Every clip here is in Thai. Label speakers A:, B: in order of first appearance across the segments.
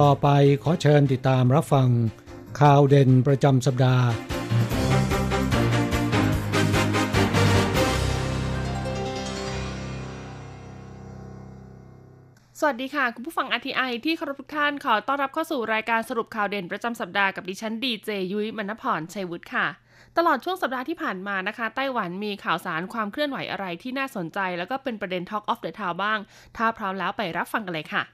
A: ต่อไปขอเชิญติดตามรับฟัง ข่าวเด่นประจำสัปดาห์
B: สวัสดีค่ะ คุณผู้ฟัง RTI ที่เคารพทุกท่านขอต้อนรับเข้าสู่รายการสรุปข่าวเด่นประจำสัปดาห์กับดิฉันดีเจยุ้ยมณพรชัยวุฒิค่ะตลอดช่วงสัปดาห์ที่ผ่านมานะคะ ไต้หวันมีข่าวสารความเคลื่อนไหวอะไรที่น่าสนใจ แล้วก็เป็นประเด็น Talk of the Town บ้าง ถ้าพร้อมแล้วไปรับฟังกันเลยค่ะ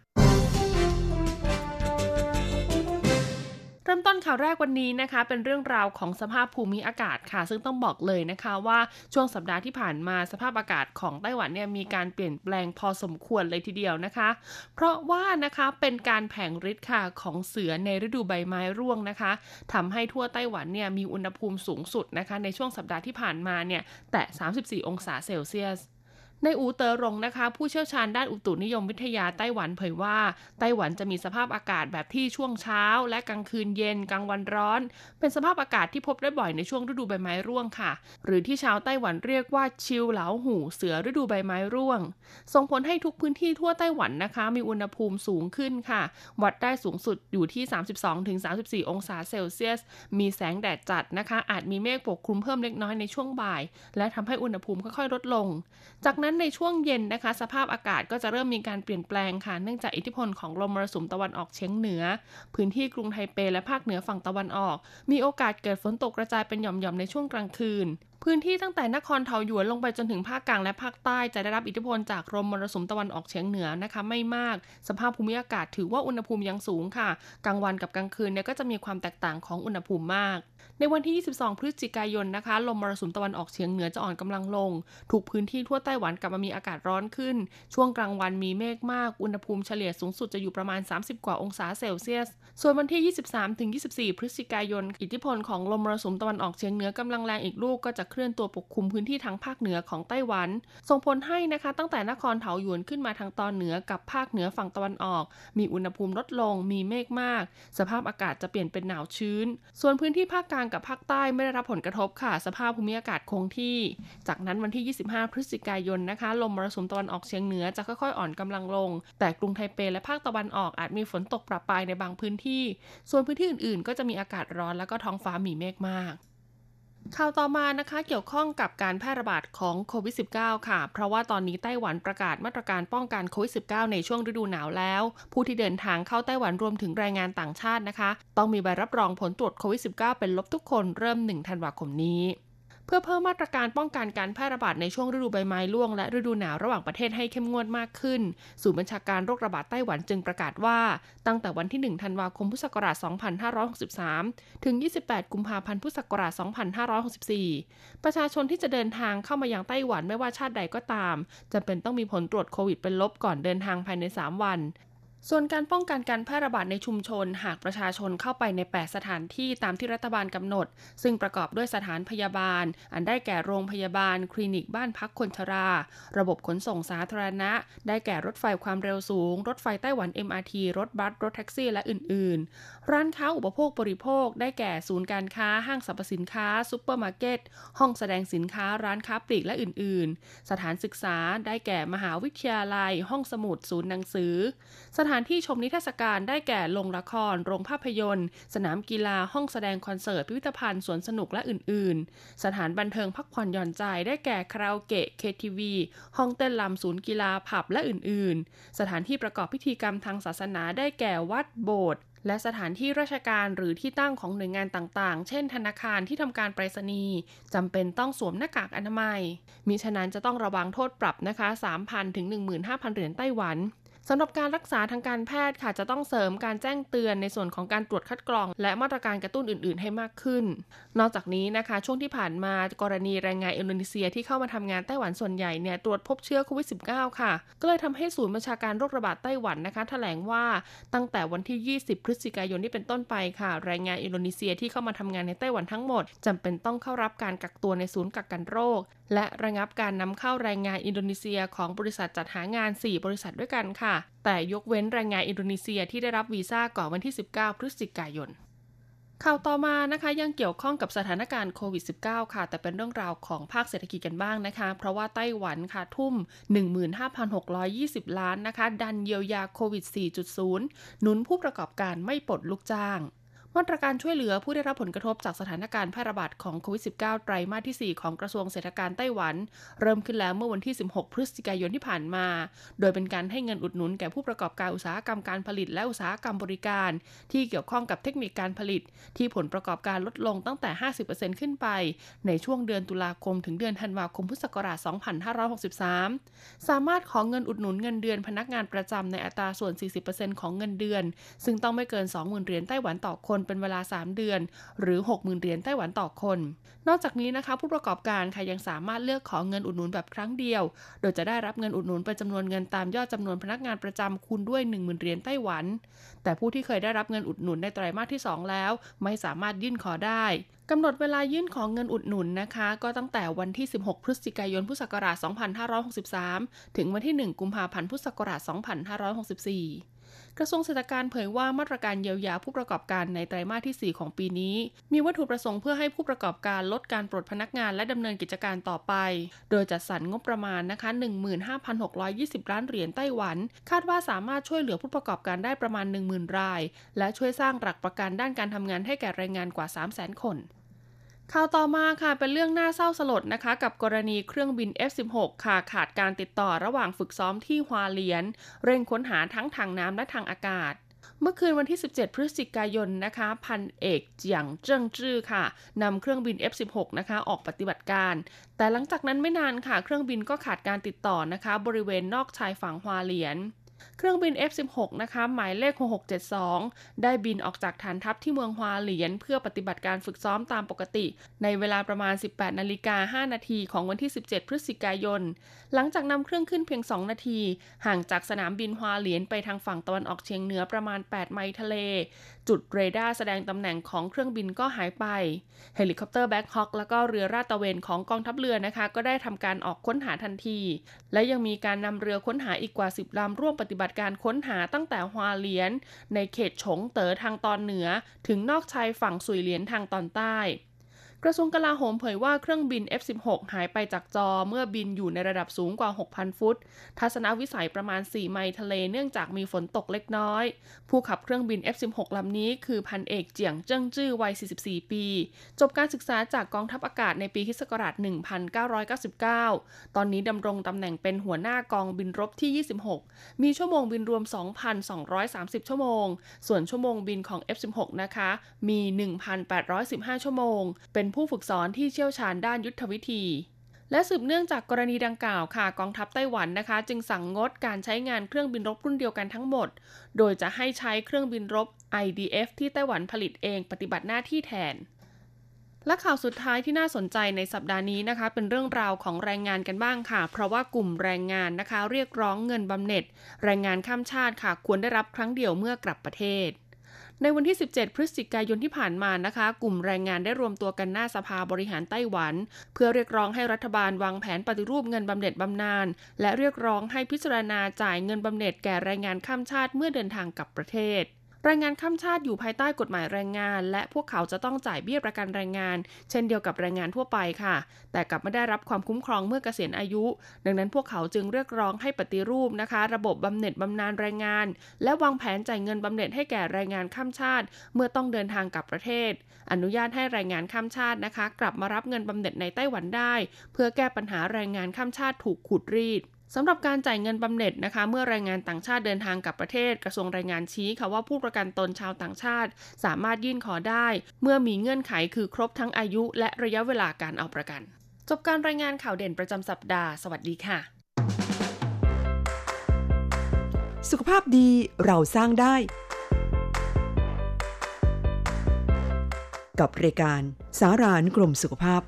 B: เริ่มต้นข่าวแรกวันนี้นะคะ เป็นเรื่องราวของสภาพภูมิอากาศค่ะ ซึ่งต้องบอกเลยนะคะว่าช่วงสัปดาห์ที่ผ่านมาสภาพอากาศของไต้หวันเนี่ยมีการเปลี่ยนแปลงพอสมควรเลยทีเดียวนะคะ เพราะว่านะคะเป็นการแผงฤทธิ์ค่ะของเสือในฤดูใบไม้ร่วงนะคะทำให้ทั่วไต้หวันเนี่ยมีอุณหภูมิสูงสุดนะคะ ในช่วงสัปดาห์ที่ผ่านมาเนี่ยแตะ34 องศาเซลเซียส ในอูเตอรงนะคะ ผู้เชี่ยวชาญด้านอุตุนิยมวิทยาไต้หวันเผยว่า ไต้หวันจะมีสภาพอากาศแบบที่ช่วงเช้า และกลางคืนเย็นกลางวันร้อน เป็นสภาพอากาศที่พบได้บ่อยในช่วงฤดูใบไม้ร่วงค่ะ หรือที่ชาวไต้หวันเรียกว่าชิวเหลาหูเสือฤดูใบไม้ร่วง ส่งผลให้ทุกพื้นที่ทั่วไต้หวันนะคะ มีอุณหภูมิสูงขึ้นค่ะ วัดได้สูงสุดอยู่ที่ 32-34 องศาเซลเซียส มีแสงแดดจัดนะคะ อาจมีเมฆปกคลุมเพิ่มเล็กน้อยในช่วงบ่าย และทำให้อุณหภูมิค่อยๆลดลง จากนั้นในช่วงเย็นนะคะ สภาพอากาศก็จะเริ่มมีการเปลี่ยนแปลงค่ะ เนื่องจากอิทธิพลของลมมรสุมตะวันออกเฉียงเหนือ พื้นที่กรุงไทเปและภาคเหนือฝั่งตะวันออก มีโอกาสเกิดฝนตกกระจายเป็นหย่อมๆในช่วงกลางคืนพื้นที่ตั้งแต่นครเทาหยวนลงไปจนถึงภาคกลางและภาคใต้จะได้รับอิทธิพลจากลมมรสุมตะวันออกเฉียงเหนือนะคะ ไม่มาก สภาพภูมิอากาศถือว่าอุณหภูมิยังสูงค่ะ กลางวันกับกลางคืนเนี่ยก็จะมีความแตกต่างของอุณหภูมิมาก ในวันที่ 22 พฤศจิกายนนะคะ ลมมรสุมตะวันออกเฉียงเหนือจะอ่อนกำลังลง ถูกพื้นที่ทั่วไต้หวันกลับมามีอากาศร้อนขึ้น ช่วงกลางวันมีเมฆมาก อุณหภูมิเฉลี่ยสูงสุดจะอยู่ประมาณ 30 กว่าองศาเซลเซียส ส่วนวันที่ 23 ถึง 24 พฤศจิกายน อิทธิพลของลมมรสุมตะวันออกเฉียงเหนือกำลังแรงอีกลูกก็จะเคลื่อนตัวปกคลุมพื้นที่ทางภาคเหนือของไต้หวัน ส่งผลให้นะคะ ตั้งแต่นครเถาหยวนขึ้นมาทางตอนเหนือกับภาคเหนือฝั่งตะวันออก มีอุณหภูมิลดลง มีเมฆมาก สภาพอากาศจะเปลี่ยนเป็นหนาวชื้น ส่วนพื้นที่ภาคกลางกับภาคใต้ไม่ได้รับผลกระทบค่ะ สภาพภูมิอากาศคงที่ จากนั้นวันที่ 25 พฤศจิกายนนะคะ ลมมรสุมตะวันออกเฉียงเหนือจะค่อยๆ อ่อนกำลังลง แต่กรุงไทเปและภาคตะวันออกอาจมีฝนตกประปรายในบางพื้นที่ ส่วนพื้นที่อื่นๆ ก็จะมีอากาศร้อนแล้วก็ท้องฟ้ามีเมฆมาก ข่าวต่อมานะคะเกี่ยวข้องกับการแพร่ระบาดของโควิด -19 ค่ะ เพราะว่าตอนนี้ไต้หวันประกาศมาตรการป้องกันโควิด -19 ในช่วงฤดูหนาวแล้ว ผู้ที่เดินทางเข้าไต้หวันรวมถึงแรงงานต่างชาตินะคะ ต้องมีใบรับรองผลตรวจโควิด -19 เป็นลบทุกคนเริ่ม 1 ธันวาคมนี้ เพื่อเพิ่มมาตรการป้องกันการแพร่ระบาดในช่วงฤดูใบไม้ร่วงและฤดูหนาวระหว่างประเทศให้เข้มงวดมากขึ้น ศูนย์บัญชาการโรคระบาดไต้หวันจึงประกาศว่า ตั้งแต่วันที่ 1 ธันวาคมพุทธศักราช 2563 ถึง 28 กุมภาพันธ์พุทธศักราช 2564 ประชาชนที่จะเดินทางเข้ามายังไต้หวันไม่ว่าชาติใดก็ตามจำเป็นต้องมีผลตรวจโควิดเป็นลบก่อนเดินทางภายใน 3 วัน ส่วนการป้องกันการแพร่ระบาดในชุมชน หากประชาชนเข้าไปใน 8 สถานที่ตามที่รัฐบาลกำหนด ซึ่งประกอบด้วยสถานพยาบาล อันได้แก่โรงพยาบาล คลินิกบ้านพักคนชรา ระบบขนส่งสาธารณะ ได้แก่รถไฟความเร็วสูง รถไฟไต้หวัน MRT รถบัส รถแท็กซี่ และอื่น ๆ ร้านค้าอุปโภคบริโภค ได้แก่ศูนย์การค้า ห้างสรรพสินค้าซูเปอร์มาร์เก็ต ห้องแสดงสินค้า ร้านค้าปลีก และอื่น ๆ สถานศึกษา ได้แก่มหาวิทยาลัย ห้องสมุด ศูนย์หนังสือ สถานานที่ชมนิทรรศการได้แก่โรงละคร โรงภาพยนตร์ สนามกีฬา ห้องแสดงคอนเสิร์ต พิพิธภัณฑ์ สวนสนุกและอื่น ๆ สถานบันเทิงพักผ่อนหย่อนใจ ได้แก่คาราโอเกะ เคทีวี ห้องเต้นรำศูนย์กีฬา ผับ และอื่น ๆ สถานที่ประกอบพิธีกรรมทางศาสนา ได้แก่วัด โบสถ์ และสถานที่ราชการหรือที่ตั้งของหน่วยงานต่างๆ เช่น ธนาคารที่ทำการไปรษณีย์จำเป็นต้องสวมหน้ากากอนามัย มิฉะนั้นจะต้องระวังโทษปรับนะคะ 3,000 ถึง 15,000 เหรียญไต้หวัน สำหรับการรักษาทางการแพทย์ค่ะจะต้องเสริมการแจ้งเตือนในส่วนของการตรวจคัดกรอง และมาตรการกระตุ้นอื่น ๆ ให้มากขึ้น นอกจากนี้นะคะ ช่วงที่ผ่านมากรณีแรงงานอินโดนีเซียที่เข้ามาทำงานไต้หวันส่วนใหญ่เนี่ยตรวจพบเชื้อโควิด -19 ค่ะ ก็เลยทำให้ศูนย์บัญชาการโรคระบาดไต้หวันนะคะแถลงว่าตั้งแต่วันที่ 20 พฤศจิกายนที่เป็นต้นไปค่ะ แรงงานอินโดนีเซียที่เข้ามาทำงานในไต้หวันทั้งหมดจำเป็นต้องเข้ารับการกักตัวในศูนย์กักกันโรคและระงับการนำเข้าแรงงานอินโดนีเซียของบริษัทจัดหางาน 4 บริษัทด้วยกันค่ะ แต่ยกเว้นแรงงานอินโดนีเซียที่ได้รับวีซ่าก่อนวันที่ 19 พฤศจิกายน ข่าวต่อมานะคะยังเกี่ยวข้องกับสถานการณ์โควิด -19 ค่ะ แต่เป็นเรื่องราวของภาคเศรษฐกิจกันบ้างนะคะ เพราะว่าไต้หวันค่ะทุ่ม 15,620 ล้านนะคะ ดันเยียวยาโควิด 4.0 หนุนผู้ประกอบการไม่ปลดลูกจ้าง มาตรการช่วยเหลือผู้ได้รับผลกระทบจากสถานการณ์แพร่ระบาดของโควิด -19 ไตรมาสที่ 4 ของกระทรวงเศรษฐกิจไต้หวัน เริ่มขึ้นแล้วเมื่อวันที่ 16 พฤศจิกายนที่ผ่านมา โดยเป็นการให้เงินอุดหนุนแก่ผู้ประกอบการอุตสาหกรรมการผลิตและอุตสาหกรรมบริการ ที่เกี่ยวข้องกับเทคนิคการผลิต ที่ผลประกอบการลดลงตั้งแต่ 50%ขึ้นไป ในช่วงเดือนตุลาคมถึงเดือนธันวาคมพุทธศักราช 2563 สามารถขอเงินอุดหนุนเงินเดือนพนักงานประจำในอัตราส่วน 40%ของเงินเดือน ซึ่งต้องไม่เกิน 20,000เหรียญไต้หวันต่อคนเป็นเวลา 3 เดือน หรือ 60,000เหรียญไต้หวันต่อคน นอกจากนี้นะคะ ผู้ประกอบการค่ะยังสามารถเลือกขอเงินอุดหนุนแบบครั้งเดียว โดยจะได้รับเงินอุดหนุนเป็นจำนวนเงินตามยอดจำนวนพนักงานประจำคูณด้วย 10,000เหรียญไต้หวัน แต่ผู้ที่เคยได้รับเงินอุดหนุนในไตรมาสที่ 2 แล้ว ไม่สามารถยื่นขอได้กำหนดเวลายื่นของเงินอุดหนุนนะคะ ก็ตั้งแต่วันที่ 16 พฤศจิกายน พุทธศักราช 2563 ถึงวันที่ 1 กุมภาพันธ์ พุทธศักราช 2564 กระทรวงเศรษฐการเผยว่ามาตรการเยียวยาผู้ประกอบการในไตรมาสที่ 4 ของปีนี้ มีวัตถุประสงค์เพื่อให้ผู้ประกอบการลดการปลดพนักงานและดำเนินกิจการต่อไป โดยจัดสรรงบประมาณนะคะ 15,620 ล้านเหรียญไต้หวัน คาดว่าสามารถช่วยเหลือผู้ประกอบการได้ประมาณ 10,000 ราย และช่วยสร้างหลักประกันด้านการทำงานให้แก่แรงงานกว่า 300,000 คน ข่าวต่อมาค่ะเป็นเรื่องน่าเศร้าสลดนะคะ กับกรณีเครื่องบิน F16 ค่ะขาดการติดต่อระหว่างฝึกซ้อมที่ฮวาเลียน เร่งค้นหาทั้งทางน้ำและทางอากาศ เมื่อคืนวันที่ 17 พฤศจิกายนนะคะ พันเอกเจียงเจิ้งจื้อค่ะนำเครื่องบิน F16 นะคะออกปฏิบัติการ แต่หลังจากนั้นไม่นานค่ะ เครื่องบินก็ขาดการติดต่อนะคะ บริเวณนอกชายฝั่งฮวาเลียน เครื่องบิน F16 นะคะ หมายเลข 6672 ได้บินออกจากฐานทัพที่เมืองฮวาเหลียน เพื่อปฏิบัติการฝึกซ้อมตามปกติ ในเวลาประมาณ 18 นาฬิกา 5 นาทีของวันที่ 17 พฤศจิกายน หลังจากนำเครื่องขึ้นเพียง 2 นาที ห่างจากสนามบินฮวาเหลียนไปทางฝั่งตะวันออกเฉียงเหนือประมาณ 8 ไมล์ทะเล จุดเรดาร์แสดงตำแหน่งของเครื่องบินก็หายไป เฮลิคอปเตอร์ Black Hawk และก็เรือลาดตระเวนของกองทัพเรือนะคะ ก็ได้ทำการออกค้นหาทันที และยังมีการนำเรือค้นหาอีกกว่า 10ลำร่วมปฏิบัติการค้นหาตั้งแต่ฮวาเหลียน ในเขตฉงเต๋อทางตอนเหนือ ถึงนอกชายฝั่งสุยเลียนทางตอนใต้ กระทรวงกลาโหมเผยว่าเครื่องบิน F16 หายไปจากจอเมื่อบินอยู่ในระดับสูงกว่า 6,000 ฟุต ทัศนวิสัยประมาณ 4 ไมล์ทะเลเนื่องจากมีฝนตกเล็กน้อย ผู้ขับเครื่องบิน F16 ลำนี้คือพันเอกเจียงเจิ้งจื้อวัย 44 ปี จบการศึกษาจากกองทัพอากาศในปีคศ1999 ตอนนี้ดำรงตำแหน่งเป็นหัวหน้ากองบินรบที่ 26 มีชั่วโมงบินรวม 2,230 ชั่วโมง ส่วนชั่วโมงบินของ F16 นะคะ มี 1,815 ชั่วโมง เป็นผู้ฝึกสอนที่เชี่ยวชาญด้านยุทธวิธีและสืบเนื่องจากกรณีดังกล่าวค่ะกองทัพไต้หวันนะคะ จึงสั่งงดการใช้งานเครื่องบินรบรุ่นเดียวกันทั้งหมด โดยจะให้ใช้เครื่องบินรบ IDF ที่ไต้หวันผลิตเองปฏิบัติหน้าที่แทน และข่าวสุดท้ายที่น่าสนใจในสัปดาห์นี้นะคะ เป็นเรื่องราวของแรงงานกันบ้างค่ะ เพราะว่ากลุ่มแรงงานนะคะ เรียกร้องเงินบำเหน็จ แรงงานข้ามชาติค่ะ ควรได้รับครั้งเดียวเมื่อกลับประเทศ ในวันที่ 17 พฤศจิกายนที่ผ่านมานะคะ กลุ่มแรงงานได้รวมตัวกันหน้าสภาบริหารไต้หวัน เพื่อเรียกร้องให้รัฐบาลวางแผนปฏิรูปเงินบำเหน็จบำนาญและเรียกร้องให้พิจารณาจ่ายเงินบำเหน็จแก่แรงงานข้ามชาติเมื่อเดินทางกลับประเทศ แรงงานข้ามชาติอยู่ภายใต้กฎหมายแรงงาน และพวกเขาจะต้องจ่ายเบี้ยประกันแรงงาน เช่นเดียวกับแรงงานทั่วไปค่ะ แต่กลับไม่ได้รับความคุ้มครองเมื่อเกษียณอายุ ดังนั้นพวกเขาจึงเรียกร้องให้ปฏิรูปนะคะ ระบบบำเหน็จบำนาญแรงงาน และวางแผนจ่ายเงินบำเหน็จให้แก่แรงงานข้ามชาติ เมื่อต้องเดินทางกลับประเทศ อนุญาตให้แรงงานข้ามชาตินะคะ กลับมารับเงินบำเหน็จในไต้หวันได้ เพื่อแก้ปัญหาแรงงานข้ามชาติถูกขูดรีด สำหรับการจ่ายเงินบำเหน็จนะคะ เมื่อแรงงานต่างชาติเดินทางกลับประเทศกระทรวงแรงงานชี้ค่ะว่าผู้ประกันตนชาวต่างชาติ สามารถยื่นขอได้ เมื่อมีเงื่อนไขคือครบทั้งอายุ และระยะเวลาการเอาประกัน จบการรายงานข่าวเด่นประจำสัปดาห์ สวัสดีค่ะ
C: สุขภาพดีเราสร้างได้ กับรายการสารานกรมสุขภาพ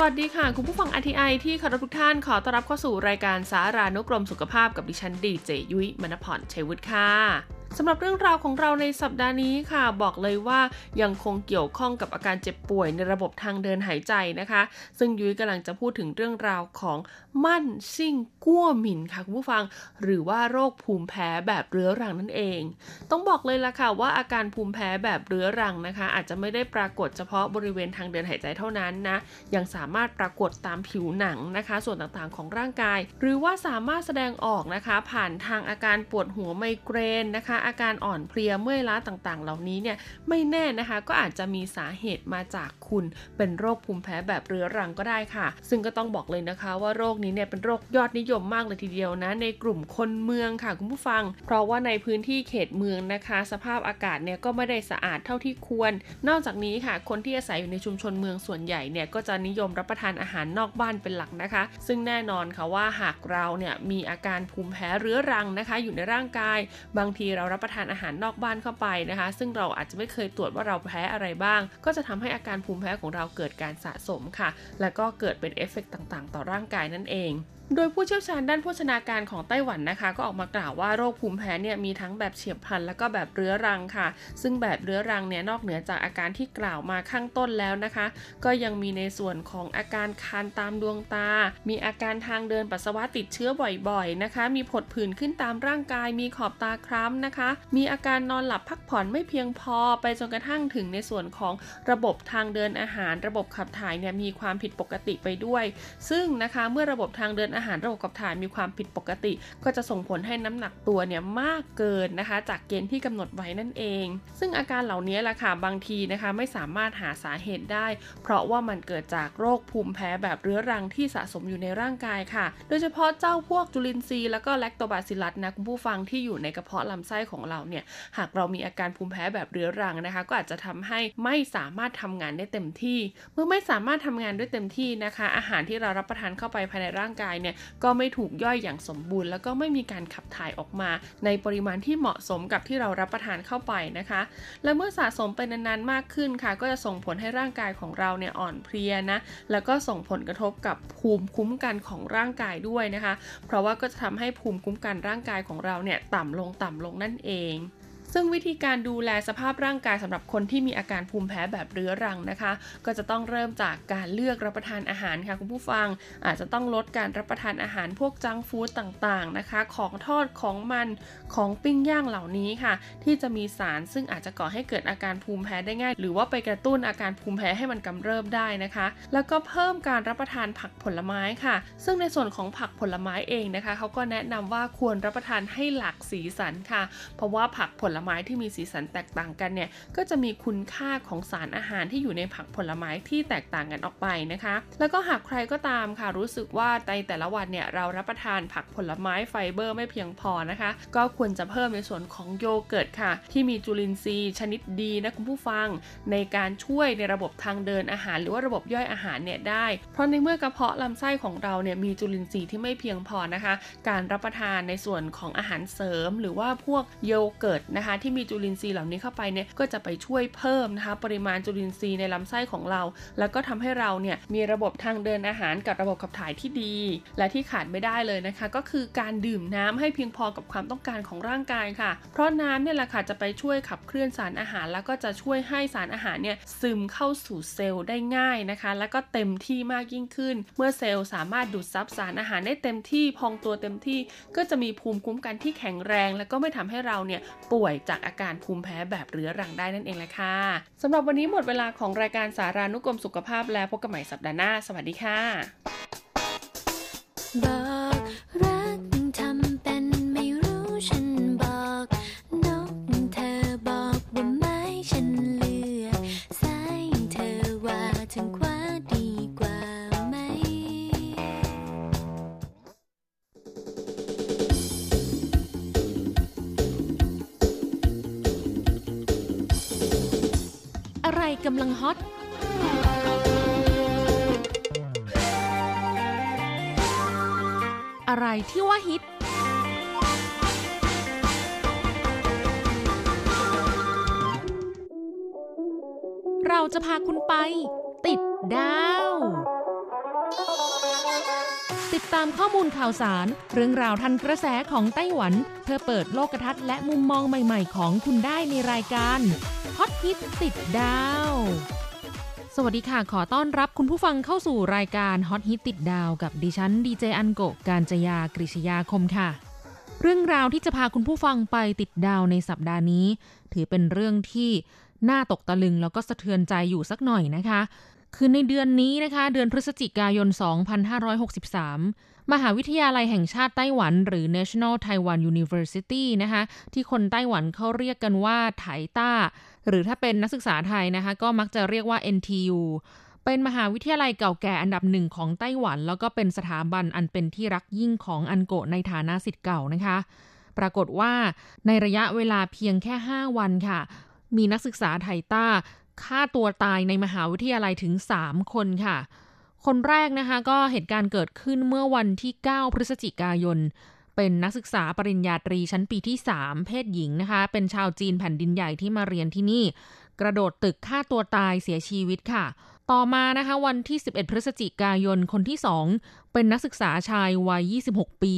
B: สวัสดีค่ะ คุณผู้ฟัง RTI ที่เคารพทุกท่านขอต้อนรับเข้าสู่รายการสารานุกรมสุขภาพกับดิฉันดีเจยุ้ยมณพรชัยวุฒิค่ะ สำหรับเรื่องราวของเราในสัปดาห์นี้ค่ะ บอกเลยว่ายังคงเกี่ยวข้องกับอาการเจ็บป่วยในระบบทางเดินหายใจนะคะ ซึ่งยุ้ยกำลังจะพูดถึงเรื่องราวของมั่นซิ่งกั้วหมินค่ะคุณผู้ฟัง หรือว่าโรคภูมิแพ้แบบเรื้อรังนั่นเอง ต้องบอกเลยละค่ะว่าอาการภูมิแพ้แบบเรื้อรังนะคะ อาจจะไม่ได้ปรากฏเฉพาะบริเวณทางเดินหายใจเท่านั้นนะยังสามารถปรากฏตามผิวหนังนะคะ ส่วนต่างๆของร่างกาย หรือว่าสามารถแสดงออกนะคะ ผ่านทางอาการปวดหัวไมเกรนนะคะอาการอ่อนเพลียเมื่อยล้าต่างๆ เหล่านี้เนี่ยไม่แน่นะคะก็อาจจะมีสาเหตุมาจากคุณเป็นโรคภูมิแพ้แบบเรื้อรังก็ได้ค่ะ ซึ่งก็ต้องบอกเลยนะคะ ว่าโรคนี้เนี่ยเป็นโรคยอดนิยมมากเลยทีเดียวนะ ในกลุ่มคนเมืองค่ะคุณผู้ฟัง เพราะว่าในพื้นที่เขตเมืองนะคะ สภาพอากาศเนี่ยก็ไม่ได้สะอาดเท่าที่ควร นอกจากนี้ค่ะ คนที่อาศัยอยู่ในชุมชนเมืองส่วนใหญ่เนี่ยก็จะนิยมรับประทานอาหารนอกบ้านเป็นหลักนะคะ ซึ่งแน่นอนค่ะว่าหากเราเนี่ยมีอาการภูมิแพ้เรื้อรังนะคะ อยู่ในร่างกาย บางทีเรารับประทานอาหารนอกบ้านเข้าไปนะคะ ซึ่งเราอาจจะไม่เคยตรวจว่าเราแพ้อะไรบ้าง ก็จะทำให้อาการภูมิแพ้ของเราเกิดการสะสมค่ะ และก็เกิดเป็นเอฟเฟกต่างๆ ต่อร่างกายนั่นเอง โดยผู้เชี่ยวชาญด้านโภชนาการของไต้หวันนะคะ ก็ออกมากล่าวว่าโรคภูมิแพ้เนี่ยมีทั้งแบบเฉียบพลันแล้วก็แบบเรื้อรังค่ะ ซึ่งแบบเรื้อรังเนี่ยนอกเหนือจากอาการที่กล่าวมาข้างต้นแล้วนะคะ ก็ยังมีในส่วนของอาการคันตามดวงตา มีอาการทางเดินปัสสาวะติดเชื้อบ่อยๆนะคะ มีผดผื่นขึ้นตามร่างกาย มีขอบตาคล้ำนะคะ มีอาการนอนหลับพักผ่อนไม่เพียงพอไปจนกระทั่งถึงในส่วนของระบบทางเดินอาหาร ระบบขับถ่ายเนี่ยมีความผิดปกติไปด้วย ซึ่งนะคะเมื่อระบบทางเดินอาหารระบบขับถ่ายมีความผิดปกติ ก็จะส่งผลให้น้ำหนักตัวเนี่ยมากเกินนะคะ จากเกณฑ์ที่กำหนดไว้นั่นเอง ซึ่งอาการเหล่านี้ล่ะค่ะบางทีนะคะไม่สามารถหาสาเหตุได้ เพราะว่ามันเกิดจากโรคภูมิแพ้แบบเรื้อรังที่สะสมอยู่ในร่างกายค่ะ โดยเฉพาะเจ้าพวกจุลินทรีย์แล้วก็แลคโตบาซิลลัสนะคุณผู้ฟังที่อยู่ในกระเพาะลำไส้ของเราเนี่ยหากเรามีอาการภูมิแพ้แบบเรื้อรังนะคะ ก็อาจจะทำให้ไม่สามารถทำงานได้เต็มที่ เมื่อไม่สามารถทำงานด้วยเต็มที่นะคะ อาหารที่เรารับประทานเข้าไปภายในร่างกายเนี่ยก็ไม่ถูกย่อยอย่างสมบูรณ์ แล้วก็ไม่มีการขับถ่ายออกมา ในปริมาณที่เหมาะสมกับที่เรารับประทานเข้าไปนะคะ และเมื่อสะสมไปนานๆมากขึ้นค่ะ ก็จะส่งผลให้ร่างกายของเราเนี่ยอ่อนเพลียนะแล้วก็ส่งผลกระทบกับภูมิคุ้มกันของร่างกายด้วยนะคะ เพราะว่าก็จะทำให้ภูมิคุ้มกันร่างกายของเราเนี่ยต่ำลงต่ำลงนั่นเอง ซึ่งวิธีการดูแลสภาพร่างกายสำหรับคนที่มีอาการภูมิแพ้แบบเรื้อรังนะคะ ก็จะต้องเริ่มจากการเลือกรับประทานอาหารค่ะคุณผู้ฟัง อาจจะต้องลดการรับประทานอาหารพวกจังฟู้ดต่างๆนะคะ ของทอดของมันของปิ้งย่างเหล่านี้ค่ะ ที่จะมีสารซึ่งอาจจะก่อให้เกิดอาการภูมิแพ้ได้ง่าย หรือว่าไปกระตุ้นอาการภูมิแพ้ให้มันกำเริบได้นะคะ แล้วก็เพิ่มการรับประทานผักผลไม้ค่ะ ซึ่งในส่วนของผักผลไม้เองนะคะเขาก็แนะนำว่าควรรับประทานให้หลากสีสันค่ะ เพราะว่าผักผลไม้ที่มีสีสันแตกต่างกันเนี่ยก็จะมีคุณค่าของสารอาหารที่อยู่ในผักผลไม้ที่แตกต่างกันออกไปนะคะ แล้วก็หากใครก็ตามค่ะรู้สึกว่าในแต่ละวันเนี่ยเรารับประทานผักผลไม้ไฟเบอร์ไม่เพียงพอนะคะ ก็ควรจะเพิ่มในส่วนของโยเกิร์ตค่ะ ที่มีจุลินทรีย์ชนิดดีนะคุณผู้ฟัง ในการช่วยในระบบทางเดินอาหาร หรือว่าระบบย่อยอาหารเนี่ยได้ เพราะในเมื่อกระเพาะลำไส้ของเราเนี่ยมีจุลินทรีย์ที่ไม่เพียงพอนะคะ การรับประทานในส่วนของอาหารเสริม หรือว่าพวกโยเกิร์ตนะคะที่มีจุลินทรีย์เหล่านี้เข้าไปเนี่ยก็จะไปช่วยเพิ่มนะคะปริมาณจุลินทรีย์ในลำไส้ของเรา แล้วก็ทำให้เราเนี่ยมีระบบทางเดินอาหารกับระบบขับถ่ายที่ดี และที่ขาดไม่ได้เลยนะคะ ก็คือการดื่มน้ำให้เพียงพอกับความต้องการของร่างกายค่ะ เพราะน้ำเนี่ยแหละค่ะจะไปช่วยขับเคลื่อนสารอาหาร แล้วก็จะช่วยให้สารอาหารเนี่ยซึมเข้าสู่เซลล์ได้ง่ายนะคะ แล้วก็เต็มที่มากยิ่งขึ้น เมื่อเซลล์สามารถดูดซับสารอาหารได้เต็มที่พองตัวเต็มที่ ก็จะมีภูมิคุ้มกันที่แข็งแรง แล้วก็ไม่ทำให้เราเนี่ยป่วยจากอาการภูมิแพ้แบบเรื้อรังได้นั่นเองแหละค่ะสำหรับวันนี้หมดเวลาของรายการสารานุกรมสุขภาพแล้วพบกันใหม่สัปดาห์หน้า สวัสดีค่ะ
D: กำลัง
E: ฮอตอะไรที่ว่าฮิต เราจะพาคุณไป ติดดาว ติดตามข้อมูลข่าวสาร เรื่องราวทันกระแสของไต้หวัน เพื่อเปิดโลกทัศน์และมุมมองใหม่ ๆ ของคุณได้ในรายการ ฮอตฮิตติดดาว สวัสดีค่ะ ขอต้อนรับคุณผู้ฟังเข้าสู่รายการฮอตฮิตติดดาวกับดิฉันดีเจอันโกการจยากริชยาคมค่ะ เรื่องราวที่จะพาคุณผู้ฟังไปติดดาวในสัปดาห์นี้ ถือเป็นเรื่องที่น่าตกตะลึงแล้วก็สะเทือนใจอยู่สักหน่อยนะคะ คือในเดือนนี้นะคะ เดือนพฤศจิกายน 2563 มหาวิทยาลัยแห่งชาติไต้หวัน หรือ National Taiwan University นะคะที่คนไต้หวันเขาเรียกกันว่าไถต้า หรือถ้าเป็นนักศึกษาไทยนะคะก็มักจะเรียกว่า NTU เป็นมหาวิทยาลัยเก่าแก่อันดับหนึ่งของไต้หวัน แล้วก็เป็นสถาบันอันเป็นที่รักยิ่งของอันโกะในฐานะสิทธิ์เก่านะคะ ปรากฏว่าในระยะเวลาเพียงแค่ 5 วันค่ะ มีนักศึกษาไทต้าฆ่าตัวตายในมหาวิทยาลัยถึง 3 คนค่ะ คนแรกนะคะก็เหตุการณ์เกิดขึ้นเมื่อวันที่ 9 พฤศจิกายน เป็นนักศึกษาปริญญาตรีชั้นปีที่ 3 เพศหญิงนะคะ เป็นชาวจีนแผ่นดินใหญ่ที่มาเรียนที่นี่ กระโดดตึกฆ่าตัวตายเสียชีวิตค่ะ ต่อมานะคะวันที่ 11 พฤศจิกายนคนที่ 2 เป็นนักศึกษาชายวัย 26 ปี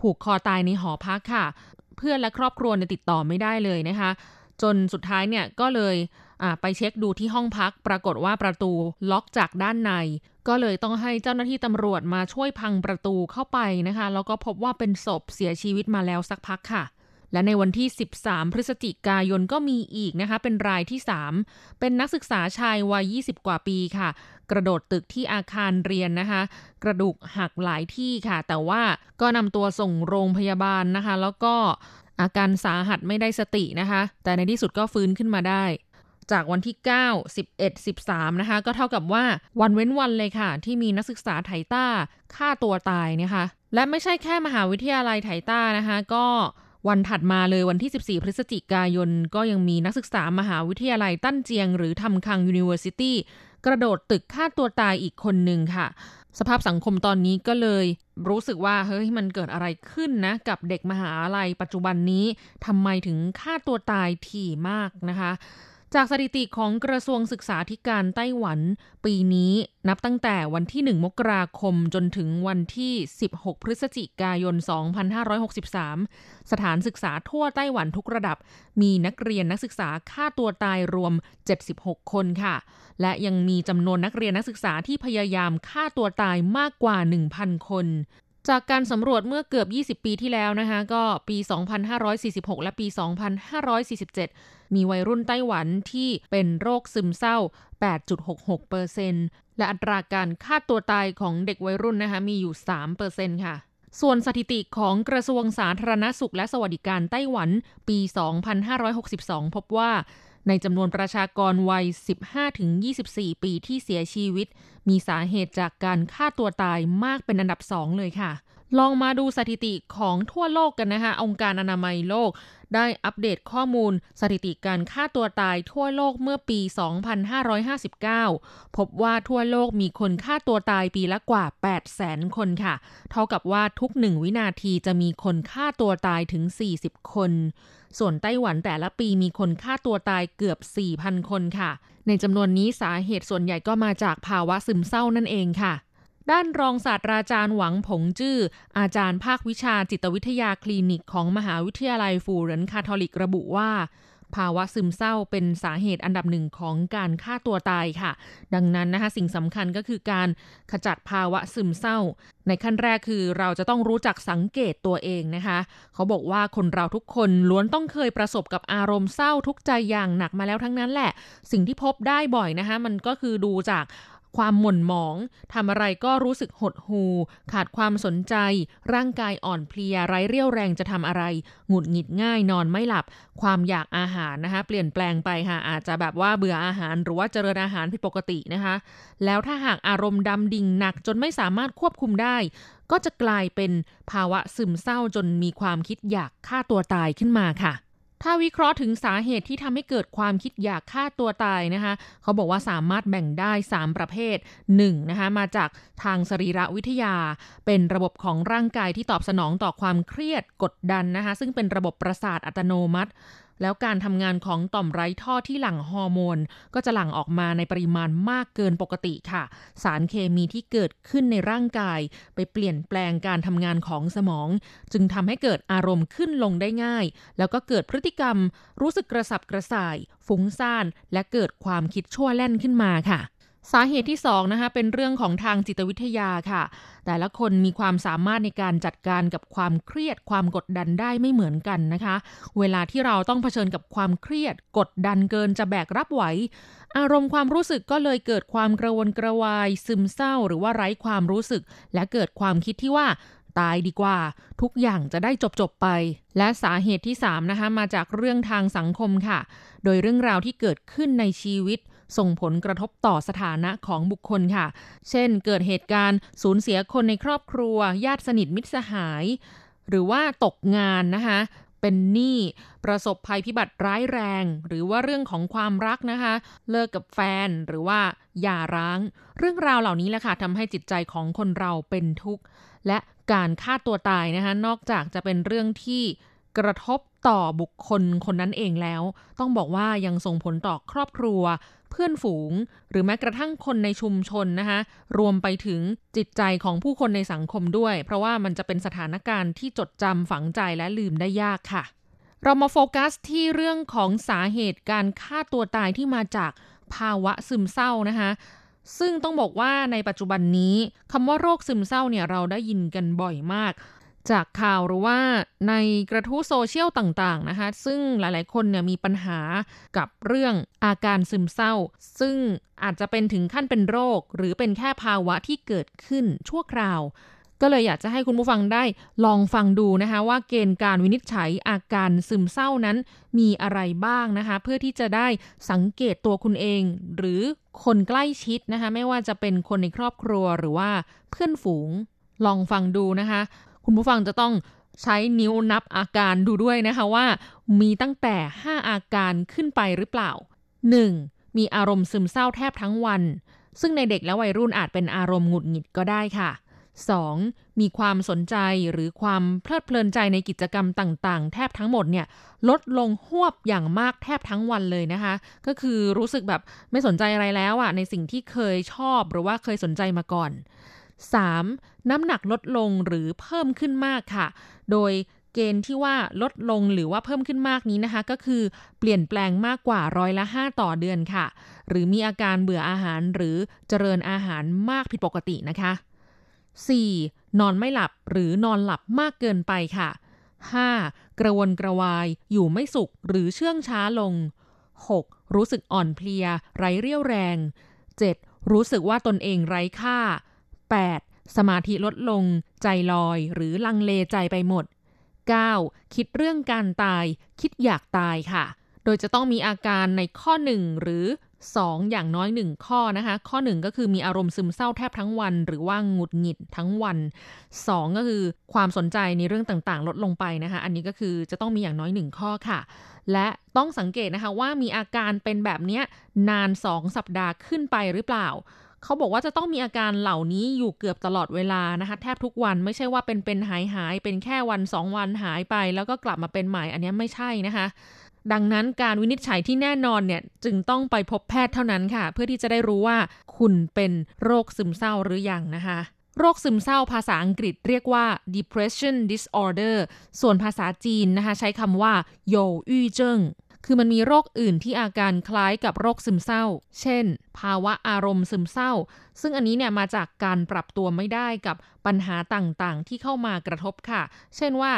E: ผูกคอตายในหอพักค่ะ เพื่อนและครอบครัวเนี่ยติดต่อไม่ได้เลยนะคะ จนสุดท้ายเนี่ยก็เลยไปเช็คดูที่ห้องพัก ปรากฏว่าประตูล็อกจากด้านใน ก็เลยต้องให้เจ้าหน้าที่ตำรวจมาช่วยพังประตูเข้าไปนะคะ แล้วก็พบว่าเป็นศพเสียชีวิตมาแล้วสักพักค่ะ และในวันที่ 13 พฤศจิกายนก็มีอีกนะคะ เป็นรายที่ 3 เป็นนักศึกษาชายวัย 20 กว่าปีค่ะ กระโดดตึกที่อาคารเรียนนะคะ กระดูกหักหลายที่ค่ะ แต่ว่าก็นำตัวส่งโรงพยาบาลนะคะ แล้วก็อาการสาหัสไม่ได้สตินะคะ แต่ในที่สุดก็ฟื้นขึ้นมาได้ จากวันที่ 9 11 13 นะคะ ก็เท่ากับว่าวันเว้นวันเลยค่ะ ที่มีนักศึกษาไถต้าฆ่าตัวตายนะคะ และไม่ใช่แค่มหาวิทยาลัยไถต้านะคะ ก็วันถัดมาเลยวันที่ 14 พฤศจิกายน ก็ยังมีนักศึกษามหาวิทยาลัยตั้นเจียง หรือ Tamkang University กระโดดตึกฆ่าตัวตายอีกคนหนึ่งค่ะ สภาพสังคมตอนนี้ก็เลย รู้สึกว่าเฮ้ยมันเกิดอะไรขึ้นนะ กับเด็กมหาลัยปัจจุบันนี้ทำไมถึงฆ่าตัวตายถี่มากนะคะ จากสถิติของกระทรวงศึกษาธิการไต้หวัน ปีนี้นับตั้งแต่วันที่ 1 มกราคมจนถึงวันที่ 16 พฤศจิกายน 2563 สถานศึกษาทั่วไต้หวันทุกระดับ มีนักเรียนนักศึกษาฆ่าตัวตายรวม 76 คนค่ะ และยังมีจำนวนนักเรียนนักศึกษาที่พยายามฆ่าตัวตายมากกว่า 1,000 คน จากการสำรวจเมื่อเกือบ 20 ปีที่แล้วนะคะ ก็ปี 2546 และปี 2547 มีวัยรุ่นไต้หวันที่เป็นโรคซึมเศร้า 8.66เปอร์เซ็นและอัตราการฆ่าตัวตายของเด็กวัยรุ่นนะคะมีอยู่3เปอร์เซ็นค่ะส่วนสถิติของกระทรวงสาธารณสุขและสวัสดิการไต้หวันปี 2562 พบว่า ในจำนวนประชากรวัย 15-24 ปีที่เสียชีวิต มีสาเหตุจากการฆ่าตัวตายมากเป็นอันดับสองเลยค่ะ ลองมาดูสถิติของทั่วโลกกันนะคะองค์การอนามัยโลก ได้อัปเดตข้อมูลสถิติการฆ่าตัวตายทั่วโลกเมื่อปี 2559 พบว่าทั่วโลกมีคนฆ่าตัวตายปีละกว่า 800,000 คนค่ะ เท่ากับว่าทุกหนึ่งวินาทีจะมีคนฆ่าตัวตายถึง 40 คน ส่วนไต้หวันแต่ละปีมีคนฆ่าตัวตายเกือบ 4,000 คนค่ะ ในจำนวนนี้สาเหตุส่วนใหญ่ก็มาจากภาวะซึมเศร้านั่นเองค่ะ ด้านรองศาสตราจารย์หวังผงจื้อ อาจารย์ภาควิชาจิตวิทยาคลินิกของมหาวิทยาลัยฟูเรนคาทอลิกระบุว่า ภาวะซึมเศร้าเป็นสาเหตุอันดับหนึ่งของการฆ่าตัวตายค่ะ ดังนั้นนะคะสิ่งสำคัญก็คือการขจัดภาวะซึมเศร้า ในขั้นแรกคือเราจะต้องรู้จักสังเกตตัวเองนะคะ เขาบอกว่าคนเราทุกคนล้วนต้องเคยประสบกับอารมณ์เศร้าทุกใจอย่างหนักมาแล้วทั้งนั้นแหละ สิ่งที่พบได้บ่อยนะคะมันก็คือดูจาก ความหม่นหมองทำอะไรก็รู้สึกหดหูขาดความสนใจ ร่างกายอ่อนเพลียไร้เรี่ยวแรงจะทำอะไร หงุดหงิดง่ายนอนไม่หลับ ความอยากอาหารนะคะ เปลี่ยนแปลงไปค่ะอาจจะแบบว่าเบื่ออาหารหรือว่าเจริญอาหารผิดปกตินะคะ แล้วถ้าหากอารมณ์ดำดิ่งหนักจนไม่สามารถควบคุมได้ ก็จะกลายเป็นภาวะซึมเศร้าจนมีความคิดอยากฆ่าตัวตายขึ้นมาค่ะ ถ้าวิเคราะห์ถึงสาเหตุที่ทำให้เกิดความคิดอยากฆ่าตัวตายนะคะ เขาบอกว่าสามารถแบ่งได้ 3 ประเภท 1. นะคะมาจากทางสรีระวิทยา เป็นระบบของร่างกายที่ตอบสนองต่อความเครียดกดดันนะคะ ซึ่งเป็นระบบประสาทอัตโนมัติ แล้วการทำงานของต่อมไร้ท่อที่หลั่งฮอร์โมน ก็จะหลั่งออกมาในปริมาณมากเกินปกติค่ะ สารเคมีที่เกิดขึ้นในร่างกาย ไปเปลี่ยนแปลงการทำงานของสมอง จึงทำให้เกิดอารมณ์ขึ้นลงได้ง่าย แล้วก็เกิดพฤติกรรม รู้สึกกระสับกระส่าย ฟุ้งซ่าน และเกิดความคิดชั่วแล่นขึ้นมาค่ะ สาเหตุที่2นะคะเป็นเรื่องของทางจิตวิทยาค่ะ แต่ละคนมีความสามารถในการจัดการกับความเครียดความกดดันได้ไม่เหมือนกันนะคะ เวลาที่เราต้องเผชิญกับความเครียด กดดันเกินจะแบกรับไหว อารมณ์ความรู้สึกก็เลยเกิดความกระวนกระวาย ซึมเศร้า หรือว่าไร้ความรู้สึก และเกิดความคิดที่ว่าตายดีกว่า ทุกอย่างจะได้จบจบไป และสาเหตุที่3นะคะมาจากเรื่องทางสังคมค่ะ โดยเรื่องราวที่เกิดขึ้นในชีวิต ส่งผลกระทบต่อสถานะของบุคคลค่ะ เช่น เกิดเหตุการณ์สูญเสียคนในครอบครัว ญาติสนิทมิตรสหาย หรือว่าตกงานนะคะเป็นหนี้ประสบภัยพิบัติร้ายแรง หรือว่าเรื่องของความรักนะคะ เลิกกับแฟนหรือว่าหย่าร้าง เรื่องราวเหล่านี้แหละค่ะทำให้จิตใจของคนเราเป็นทุกข์ และการฆ่าตัวตายนะคะ นอกจากจะเป็นเรื่องที่กระทบต่อบุคคลคนนั้นเองแล้ว ต้องบอกว่ายังส่งผลต่อครอบครัว เพื่อนฝูง หรือแม้กระทั่งคนในชุมชนนะคะรวมไปถึงจิตใจของผู้คนในสังคมด้วย เพราะว่ามันจะเป็นสถานการณ์ที่จดจำฝังใจและลืมได้ยากค่ะ เรามาโฟกัสที่เรื่องของสาเหตุการฆ่าตัวตายที่มาจากภาวะซึมเศร้านะคะซึ่งต้องบอกว่าในปัจจุบันนี้คำว่าโรคซึมเศร้าเนี่ยเราได้ยินกันบ่อยมาก จากข่าวหรือว่าในกระทู้โซเชียลต่างๆนะคะ ซึ่งหลายๆคนเนี่ยมีปัญหากับเรื่องอาการซึมเศร้า ซึ่งอาจจะเป็นถึงขั้นเป็นโรค หรือเป็นแค่ภาวะที่เกิดขึ้นชั่วคราว ก็เลยอยากจะให้คุณผู้ฟังได้ลองฟังดูนะคะว่าเกณฑ์การวินิจฉัยอาการซึมเศร้านั้นมีอะไรบ้างนะคะ เพื่อที่จะได้สังเกตตัวคุณเอง หรือคนใกล้ชิดนะคะ ไม่ว่าจะเป็นคนในครอบครัวหรือว่าเพื่อนฝูงลองฟังดูนะคะ คุณผู้ฟังจะต้องใช้นิ้วนับอาการดูด้วยนะคะว่า มีตั้งแต่ 5 อาการขึ้นไปหรือเปล่า 1. มีอารมณ์ซึมเศร้าแทบทั้งวัน ซึ่งในเด็กและวัยรุ่นอาจเป็นอารมณ์หงุดหงิดก็ได้ค่ะ 2. มีความสนใจหรือความเพลิดเพลินใจในกิจกรรมต่าง ๆ แทบทั้งหมดเนี่ยลดลงหวบอย่างมากแทบทั้งวันเลยนะคะ ก็คือรู้สึกแบบไม่สนใจอะไรแล้วอะในสิ่งที่เคยชอบหรือว่าเคยสนใจมาก่อน 3. น้ำหนักลดลงหรือเพิ่มขึ้นมากค่ะ โดยเกณฑ์ที่ว่าลดลงหรือว่าเพิ่มขึ้นมากนี้นะคะ ก็คือเปลี่ยนแปลงมากกว่าร้อยละ 5 ต่อเดือนค่ะ หรือมีอาการเบื่ออาหารหรือเจริญอาหารมากผิดปกตินะคะ 4. นอนไม่หลับหรือนอนหลับมากเกินไปค่ะ 5. กระวนกระวายอยู่ไม่สุขหรือเชื่องช้าลง 6. รู้สึกอ่อนเพลีย ไร้เรี่ยวแรง 7. รู้สึกว่าตนเองไร้ค่า 8. สมาธิลดลง ใจลอย หรือลังเลใจไปหมด 9. คิดเรื่องการตาย คิดอยากตายค่ะ โดยจะต้องมีอาการในข้อ 1 หรือ 2 อย่างน้อย 1 ข้อนะคะ ข้อ 1 ก็คือมีอารมณ์ซึมเศร้าแทบทั้งวัน หรือว่าหงุดหงิดทั้งวัน 2 ก็คือความสนใจในเรื่องต่างๆ ลดลงไปนะคะ อันนี้ก็คือจะต้องมีอย่างน้อย 1 ข้อค่ะ และต้องสังเกตนะคะว่ามีอาการเป็นแบบนี้นาน 2 สัปดาห์ขึ้นไปหรือเปล่า เขาบอกว่าจะต้องมีอาการเหล่านี้อยู่เกือบตลอดเวลานะคะแทบทุกวันไม่ใช่ว่าเป็นเป็นหายหายเป็นแค่วัน 2 วันหายไป แล้วก็กลับมาเป็นใหม่อันนี้ไม่ใช่นะคะดังนั้นการวินิจฉัยที่แน่นอนเนี่ยจึงต้องไปพบแพทย์เท่านั้นค่ะ เพื่อที่จะได้รู้ว่าคุณเป็นโรคซึมเศร้าหรือยังนะคะโรคซึมเศร้าภาษาอังกฤษเรียกว่า depression disorder ส่วนภาษาจีนนะคะใช้คำว่าโยอี้เจิ้ง คือมันมีโรคอื่นที่อาการคล้ายกับโรคซึมเศร้า เช่น ภาวะอารมณ์ซึมเศร้า ซึ่งอันนี้เนี่ยมาจากการปรับตัวไม่ได้กับปัญหาต่างๆ ที่เข้ามากระทบค่ะ เช่นว่า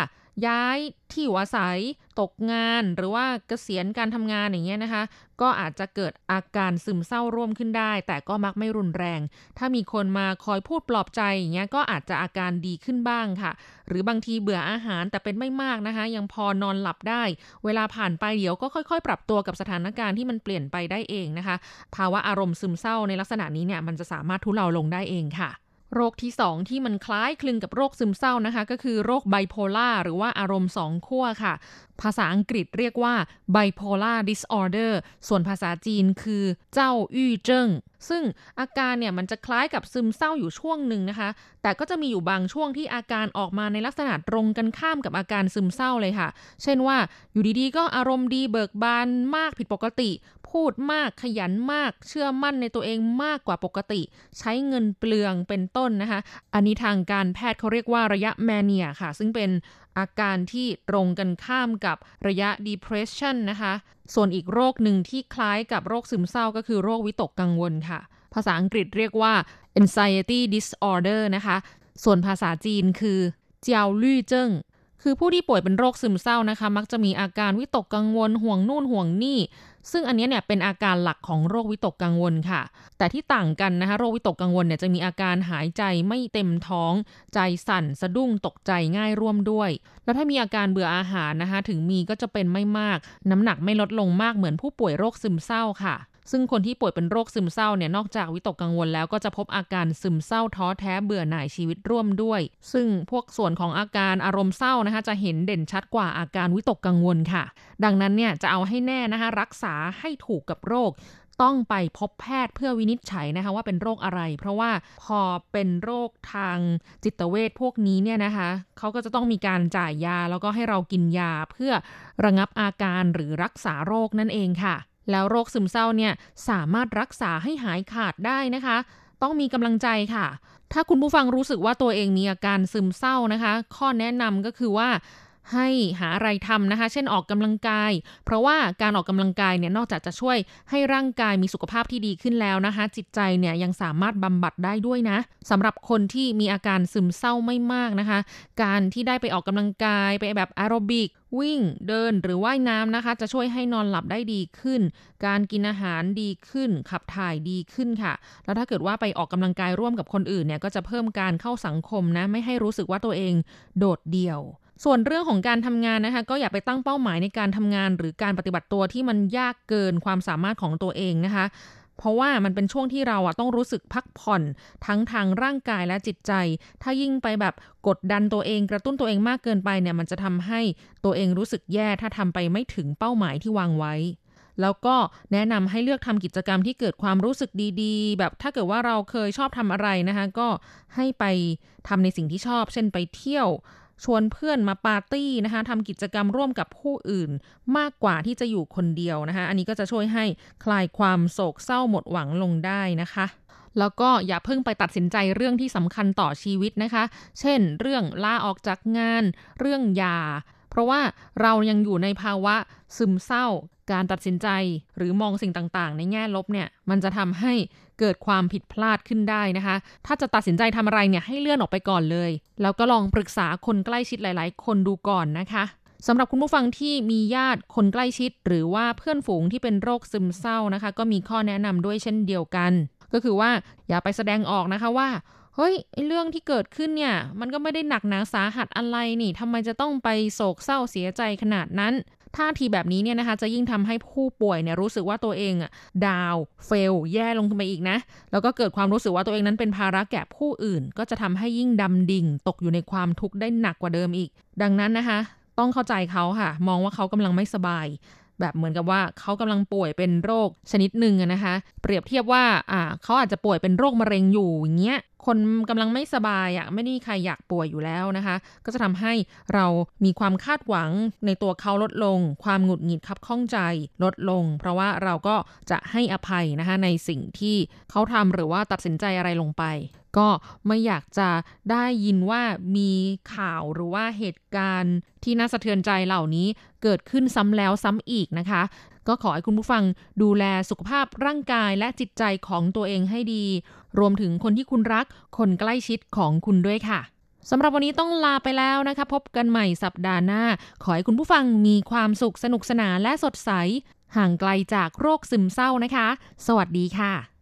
E: ย้ายที่อยู่อาศัย ตกงานหรือว่าเกษียณการทำงานอย่างเงี้ยนะคะ ก็อาจจะเกิดอาการซึมเศร้าร่วมขึ้นได้ แต่ก็มักไม่รุนแรง ถ้ามีคนมาคอยพูดปลอบใจอย่างเงี้ยก็อาจจะอาการดีขึ้นบ้างค่ะ หรือบางทีเบื่ออาหารแต่เป็นไม่มากนะคะ ยังพอนอนหลับได้ เวลาผ่านไปเดี๋ยวก็ค่อย ๆ ปรับตัวกับสถานการณ์ที่มันเปลี่ยนไปได้เองนะคะ ภาวะอารมณ์ซึมเศร้าในลักษณะนี้เนี่ยมันจะสามารถทุเลาลงได้เองค่ะ โรคที่ 2 ที่มันคล้ายคลึงกับโรคซึมเศร้านะคะ ก็คือโรคไบโพล่าหรือว่าอารมณ์สองขั้วค่ะ ภาษาอังกฤษเรียกว่า bipolar disorder ส่วนภาษาจีนคือเจ้าอี้เจิ้งซึ่งอาการเนี่ยมันจะคล้ายกับซึมเศร้าอยู่ช่วงหนึ่งนะคะ แต่ก็จะมีอยู่บางช่วงที่อาการออกมาในลักษณะตรงกันข้ามกับอาการซึมเศร้าเลยค่ะ เช่นว่าอยู่ดีๆ ก็อารมณ์ดีเบิกบานมากผิดปกติ พูดมากขยันมาก เชื่อมั่นในตัวเองมากกว่าปกติ ใช้เงินเปลืองเป็นต้นนะคะ อันนี้ทางการแพทย์เขาเรียกว่าระยะแมเนียค่ะ ซึ่งเป็นอาการที่ตรงกันข้ามกับระยะ depression นะคะ ส่วนอีกโรคหนึ่งที่คล้ายกับโรคซึมเศร้าก็คือโรควิตกกังวลค่ะ ภาษาอังกฤษเรียกว่า anxiety disorder นะคะ ส่วนภาษาจีนคือเจียวลี่เจิ้ง คือผู้ที่ป่วยเป็นโรคซึมเศร้านะคะ มักจะมีอาการวิตกกังวลห่วงนู่นห่วงนี่ ซึ่งอันนี้เนี่ยเป็นอาการหลักของโรควิตกกังวลค่ะ แต่ที่ต่างกันนะคะ โรควิตกกังวลเนี่ยจะมีอาการหายใจไม่เต็มท้อง ใจสั่นสะดุ้งตกใจง่ายร่วมด้วย แล้วถ้ามีอาการเบื่ออาหารนะคะ ถึงมีก็จะเป็นไม่มาก น้ำหนักไม่ลดลงมากเหมือนผู้ป่วยโรคซึมเศร้าค่ะ ซึ่งคนที่ป่วยเป็นโรคซึมเศร้าเนี่ยนอกจากวิตกกังวลแล้วก็จะพบอาการซึมเศร้าท้อแท้เบื่อหน่ายชีวิตร่วมด้วย ซึ่งพวกส่วนของอาการอารมณ์เศร้านะคะจะเห็นเด่นชัดกว่าอาการวิตกกังวลค่ะ ดังนั้นเนี่ยจะเอาให้แน่นะคะรักษาให้ถูกกับโรคต้องไปพบแพทย์เพื่อวินิจฉัยนะคะว่าเป็นโรคอะไร เพราะว่าพอเป็นโรคทางจิตเวชพวกนี้เนี่ยนะคะเขาก็จะต้องมีการจ่ายยาแล้วก็ให้เรากินยาเพื่อระงับอาการหรือรักษาโรคนั่นเองค่ะ แล้วโรคซึมเศร้าเนี่ยสามารถรักษาให้หายขาดได้นะคะ ต้องมีกำลังใจค่ะ ถ้าคุณผู้ฟังรู้สึกว่าตัวเองมีอาการซึมเศร้านะคะ ข้อแนะนำก็คือว่า ให้หาอะไรทำนะคะ เช่นออกกำลังกาย เพราะว่าการออกกำลังกายเนี่ยนอกจากจะช่วยให้ร่างกายมีสุขภาพที่ดีขึ้นแล้วนะคะ จิตใจเนี่ยยังสามารถบำบัดได้ด้วยนะสำหรับคนที่มีอาการซึมเศร้าไม่มากนะคะ การที่ได้ไปออกกำลังกายไปแบบแอโรบิกวิ่งเดินหรือว่ายน้ำนะคะ จะช่วยให้นอนหลับได้ดีขึ้น การกินอาหารดีขึ้น ขับถ่ายดีขึ้นค่ะ แล้วถ้าเกิดว่าไปออกกำลังกายร่วมกับคนอื่นเนี่ยก็จะเพิ่มการเข้าสังคมนะไม่ให้รู้สึกว่าตัวเองโดดเดี่ยว ส่วนเรื่องของการทำงานนะคะก็อย่าไปตั้งเป้าหมายในการทำงาน หรือการปฏิบัติตัวที่มันยากเกินความสามารถของตัวเองนะคะ เพราะว่ามันเป็นช่วงที่เราอะต้องรู้สึกพักผ่อนทั้งทางร่างกายและจิตใจ ถ้ายิ่งไปแบบกดดันตัวเองกระตุ้นตัวเองมากเกินไปเนี่ยมันจะทำให้ตัวเองรู้สึกแย่ถ้าทำไปไม่ถึงเป้าหมายที่วางไว้แล้วก็แนะนำให้เลือกทำกิจกรรมที่เกิดความรู้สึกดีๆ แบบถ้าเกิดว่าเราเคยชอบทำอะไรนะคะ ก็ให้ไปทำในสิ่งที่ชอบ เช่นไปเที่ยว ชวนเพื่อนมาปาร์ตี้นะคะทำกิจกรรมร่วมกับผู้อื่น มากกว่าที่จะอยู่คนเดียวนะคะ อันนี้ก็จะช่วยให้คลายความโศกเศร้าหมดหวังลงได้นะคะแล้วก็อย่าเพิ่งไปตัดสินใจเรื่องที่สำคัญต่อชีวิตนะคะ เช่น เรื่องลาออกจากงาน เรื่องยา เพราะว่าเรายังอยู่ในภาวะซึมเศร้า การตัดสินใจ หรือมองสิ่งต่างๆ ในแง่ลบเนี่ย มันจะทำให้ เกิดความผิดพลาดขึ้นได้นะคะ ถ้าจะตัดสินใจทำอะไรเนี่ยให้เลื่อนออกไปก่อนเลย แล้วก็ลองปรึกษาคนใกล้ชิดหลาย ๆ คนดูก่อนนะคะสำหรับคุณผู้ฟังที่มีญาติคนใกล้ชิด หรือว่าเพื่อนฝูงที่เป็นโรคซึมเศร้านะคะ ก็มีข้อแนะนำด้วยเช่นเดียวกัน ก็คือว่าอย่าไปแสดงออกนะคะว่าเฮ้ยเรื่องที่เกิดขึ้นเนี่ย มันก็ไม่ได้หนักหนาสาหัสอะไรนี่ทำไมจะต้องไปโศกเศร้าเสียใจขนาดนั้น ท่าทีแบบนี้เนี่ยนะคะจะยิ่งทำให้ผู้ป่วยเนี่ยรู้สึกว่าตัวเองอะดาวเฟลแย่ลงไปอีกนะ แล้วก็เกิดความรู้สึกว่าตัวเองนั้นเป็นภาระแก่ผู้อื่น ก็จะทำให้ยิ่งดำดิ่ง ตกอยู่ในความทุกข์ได้หนักกว่าเดิมอีก ดังนั้นนะคะ ต้องเข้าใจเขาค่ะ มองว่าเขากำลังไม่สบายแบบเหมือนกับว่าเขากำลังป่วยเป็นโรคชนิดหนึ่งอะนะคะ เปรียบเทียบว่าอ่าเขาอาจจะป่วยเป็นโรคมะเร็งอยู่อย่างเงี้ยคนกำลังไม่สบายอะไม่ได้ใครอยากป่วยอยู่แล้วนะคะ ก็จะทำให้เรามีความคาดหวังในตัวเขาลดลง ความหงุดหงิดขับข้องใจลดลง เพราะว่าเราก็จะให้อภัยนะคะในสิ่งที่เขาทำหรือว่าตัดสินใจอะไรลงไป ก็ไม่อยากจะได้ยินว่ามีข่าวหรือว่าเหตุการณ์ที่น่าสะเทือนใจเหล่านี้เกิดขึ้นซ้ำแล้วซ้ำอีกนะคะ ก็ขอให้คุณผู้ฟังดูแลสุขภาพร่างกายและจิตใจของตัวเองให้ดี รวมถึงคนที่คุณรัก คนใกล้ชิดของคุณด้วยค่ะสำหรับวันนี้ต้องลาไปแล้วนะคะ พบกันใหม่สัปดาห์หน้า ขอให้คุณผู้ฟังมีความสุขสนุกสนานและสดใส ห่างไกลจากโรคซึมเศร้านะคะ สวัสดีค่ะ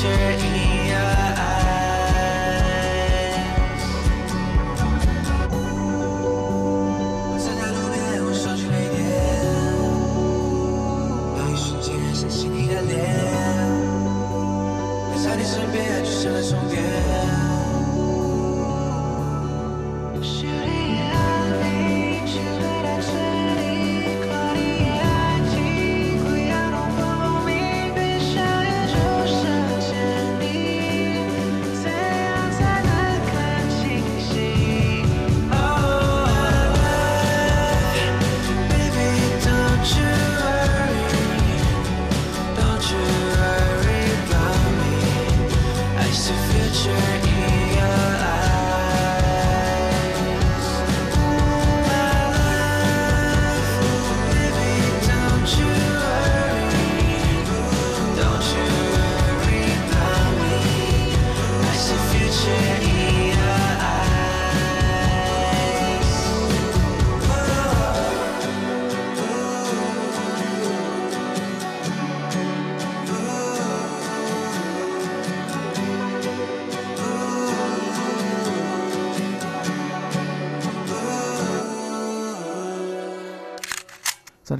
F: shirt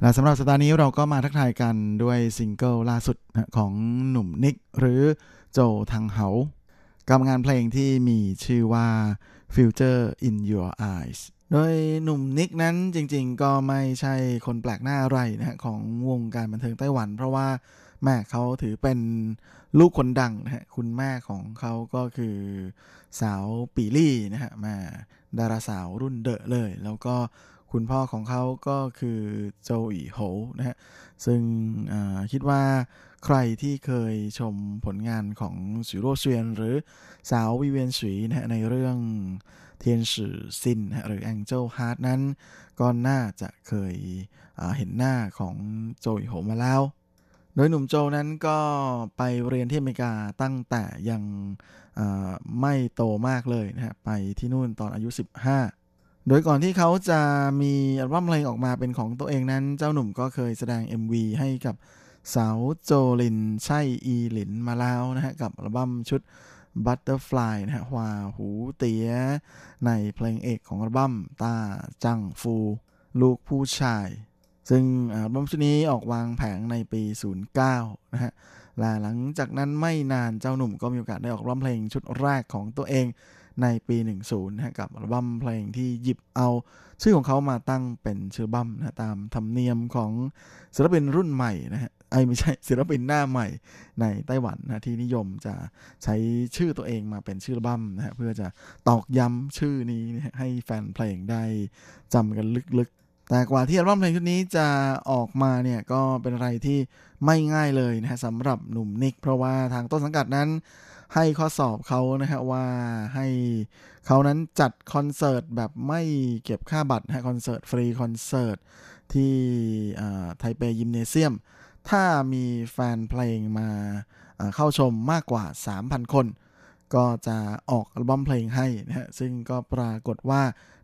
F: และสำหรับสัปดาห์นี้เราก็มาทักทายกันด้วยซิงเกิลล่าสุดของหนุ่มนิกหรือโจวทังเหากับงานเพลงที่มีชื่อว่า Future in Your Eyes โดยหนุ่มนิกนั้นจริงๆ ก็ไม่ใช่คนแปลกหน้าอะไรนะฮะของวงการบันเทิงไต้หวัน เพราะว่าแม่เขาถือเป็นลูกคนดังนะฮะคุณแม่ของเขาก็คือสาวปีลี่นะฮะแม่ดาราสาวรุ่นเดอะเลย แล้วก็ คุณพ่อของเขาก็คือโจอีโหนะฮะซึ่งคิดว่าใครที่เคยชมผลงานของสุโรเซียน หรือสาววิเวียนสุยนะฮะในเรื่องเทียนสื่อซินนะหรือ Angel Heart นั้น ก็น่าจะเคยเห็นหน้าของโจอีโหมาแล้ว โดยหนุ่มโจนั้นก็ไปเรียนที่อเมริกาตั้งแต่ยังไม่โตมากเลยนะฮะไปที่นู่นตอนอายุ 15 โดยก่อนที่เขาจะมีอัลบั้มเพลงออกมาเป็นของตัวเองนั้น เจ้าหนุ่มก็เคยแสดง MV ให้กับสาวโจลินใช่อีหลินมาแล้วนะฮะ กับอัลบั้มชุด Butterfly นะฮะฮวาหูเตีย ในเพลงเอกของอัลบั้มตาจังฟู ลูกผู้ชาย ซึ่งอัลบั้มชุดนี้ออกวางแผงในปี 09 นะฮะและหลังจากนั้นไม่นานเจ้าหนุ่มก็มีโอกาสได้ออกร้องเพลงชุดแรกของตัวเอง ในปี 10นะกับอัลบั้มเพลงที่หยิบเอา ชื่อของเขามาตั้งเป็นชื่อบั้มนะตามธรรมเนียมของศิลปินรุ่นใหม่นะฮะไอ้ไม่ใช่ศิลปินหน้าใหม่ในไต้หวันนะที่นิยมจะใช้ชื่อตัวเองมาเป็นชื่อบั้มนะฮะเพื่อจะตอกย้ำชื่อนี้ให้แฟนเพลงได้จำกันลึกๆ แต่กว่าที่อัลบั้มเพลงชุดนี้จะออกมาเนี่ยก็เป็นอะไรที่ไม่ง่ายเลยนะฮะสำหรับหนุ่มนิก เพราะว่าทางต้นสังกัดนั้น ให้ข้อสอบเขานะฮะว่าให้เขานั้นจัดคอนเสิร์ตแบบไม่เก็บค่าบัตรนะคอนเสิร์ตฟรีคอนเสิร์ตที่ไทเป Gymnasium ถ้ามีแฟนเพลงมาเข้าชมมากกว่า 3,000 คน ก็จะออกอัลบั้มเพลงให้นะฮะซึ่งก็ปรากฏว่า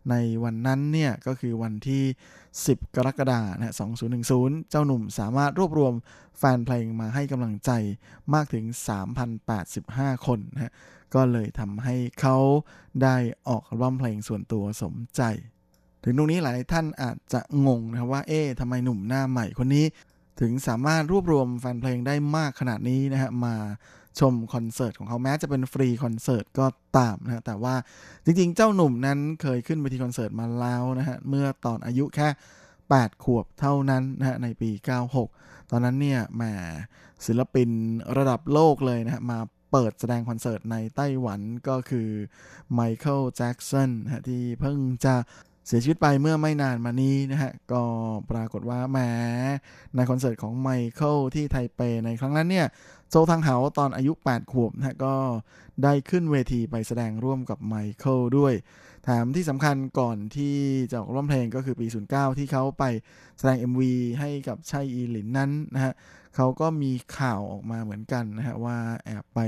F: ในวันนั้นเนี่ยก็คือวันที่ 10 กรกฎาคมนะ2010 เจ้าหนุ่มสามารถรวบรวมแฟนเพลงมาให้กำลังใจมากถึง 3,085 คนนะฮะก็เลยทำให้เขาได้ออกอัลบั้มเพลงส่วนตัวสมใจ ถึงตรงนี้หลายท่านอาจจะงงนะว่าเอ๊ะทำไมหนุ่มหน้าใหม่คนนี้ ถึงสามารถรวบรวมแฟนเพลงได้มากขนาดนี้นะฮะมา ชมคอนเสิร์ตของเขาแม้จะเป็นฟรีคอนเสิร์ตก็ตามนะแต่ว่าจริงๆ เจ้าหนุ่มนั้นเคยขึ้นไปที่คอนเสิร์ตมาแล้วนะฮะเมื่อตอนอายุแค่ 8 ขวบเท่านั้นนะฮะในปี 96 ตอนนั้นเนี่ยแหมศิลปินระดับโลกเลยนะฮะมาเปิดแสดงคอนเสิร์ตในไต้หวันก็คือไมเคิลแจ็กสันฮะที่เพิ่งจะเสียชีวิตไปเมื่อไม่นานมานี้นะฮะ ก็ปรากฏว่าแหมในคอนเสิร์ตของไมเคิลที่ไทเปในครั้งนั้นเนี่ย โจทังเหาตอนอายุ 8 ขวบนะฮะก็ได้ขึ้นเวทีไปแสดงร่วมกับไมเคิลด้วยแถมที่สำคัญก่อนที่จะออกร้องเพลงก็คือปี 09 ที่เขาไปแสดง MV ให้กับชัยอีหลินนั้นนะฮะเขาก็มีข่าวออกมาเหมือนกันนะฮะว่าแอบไป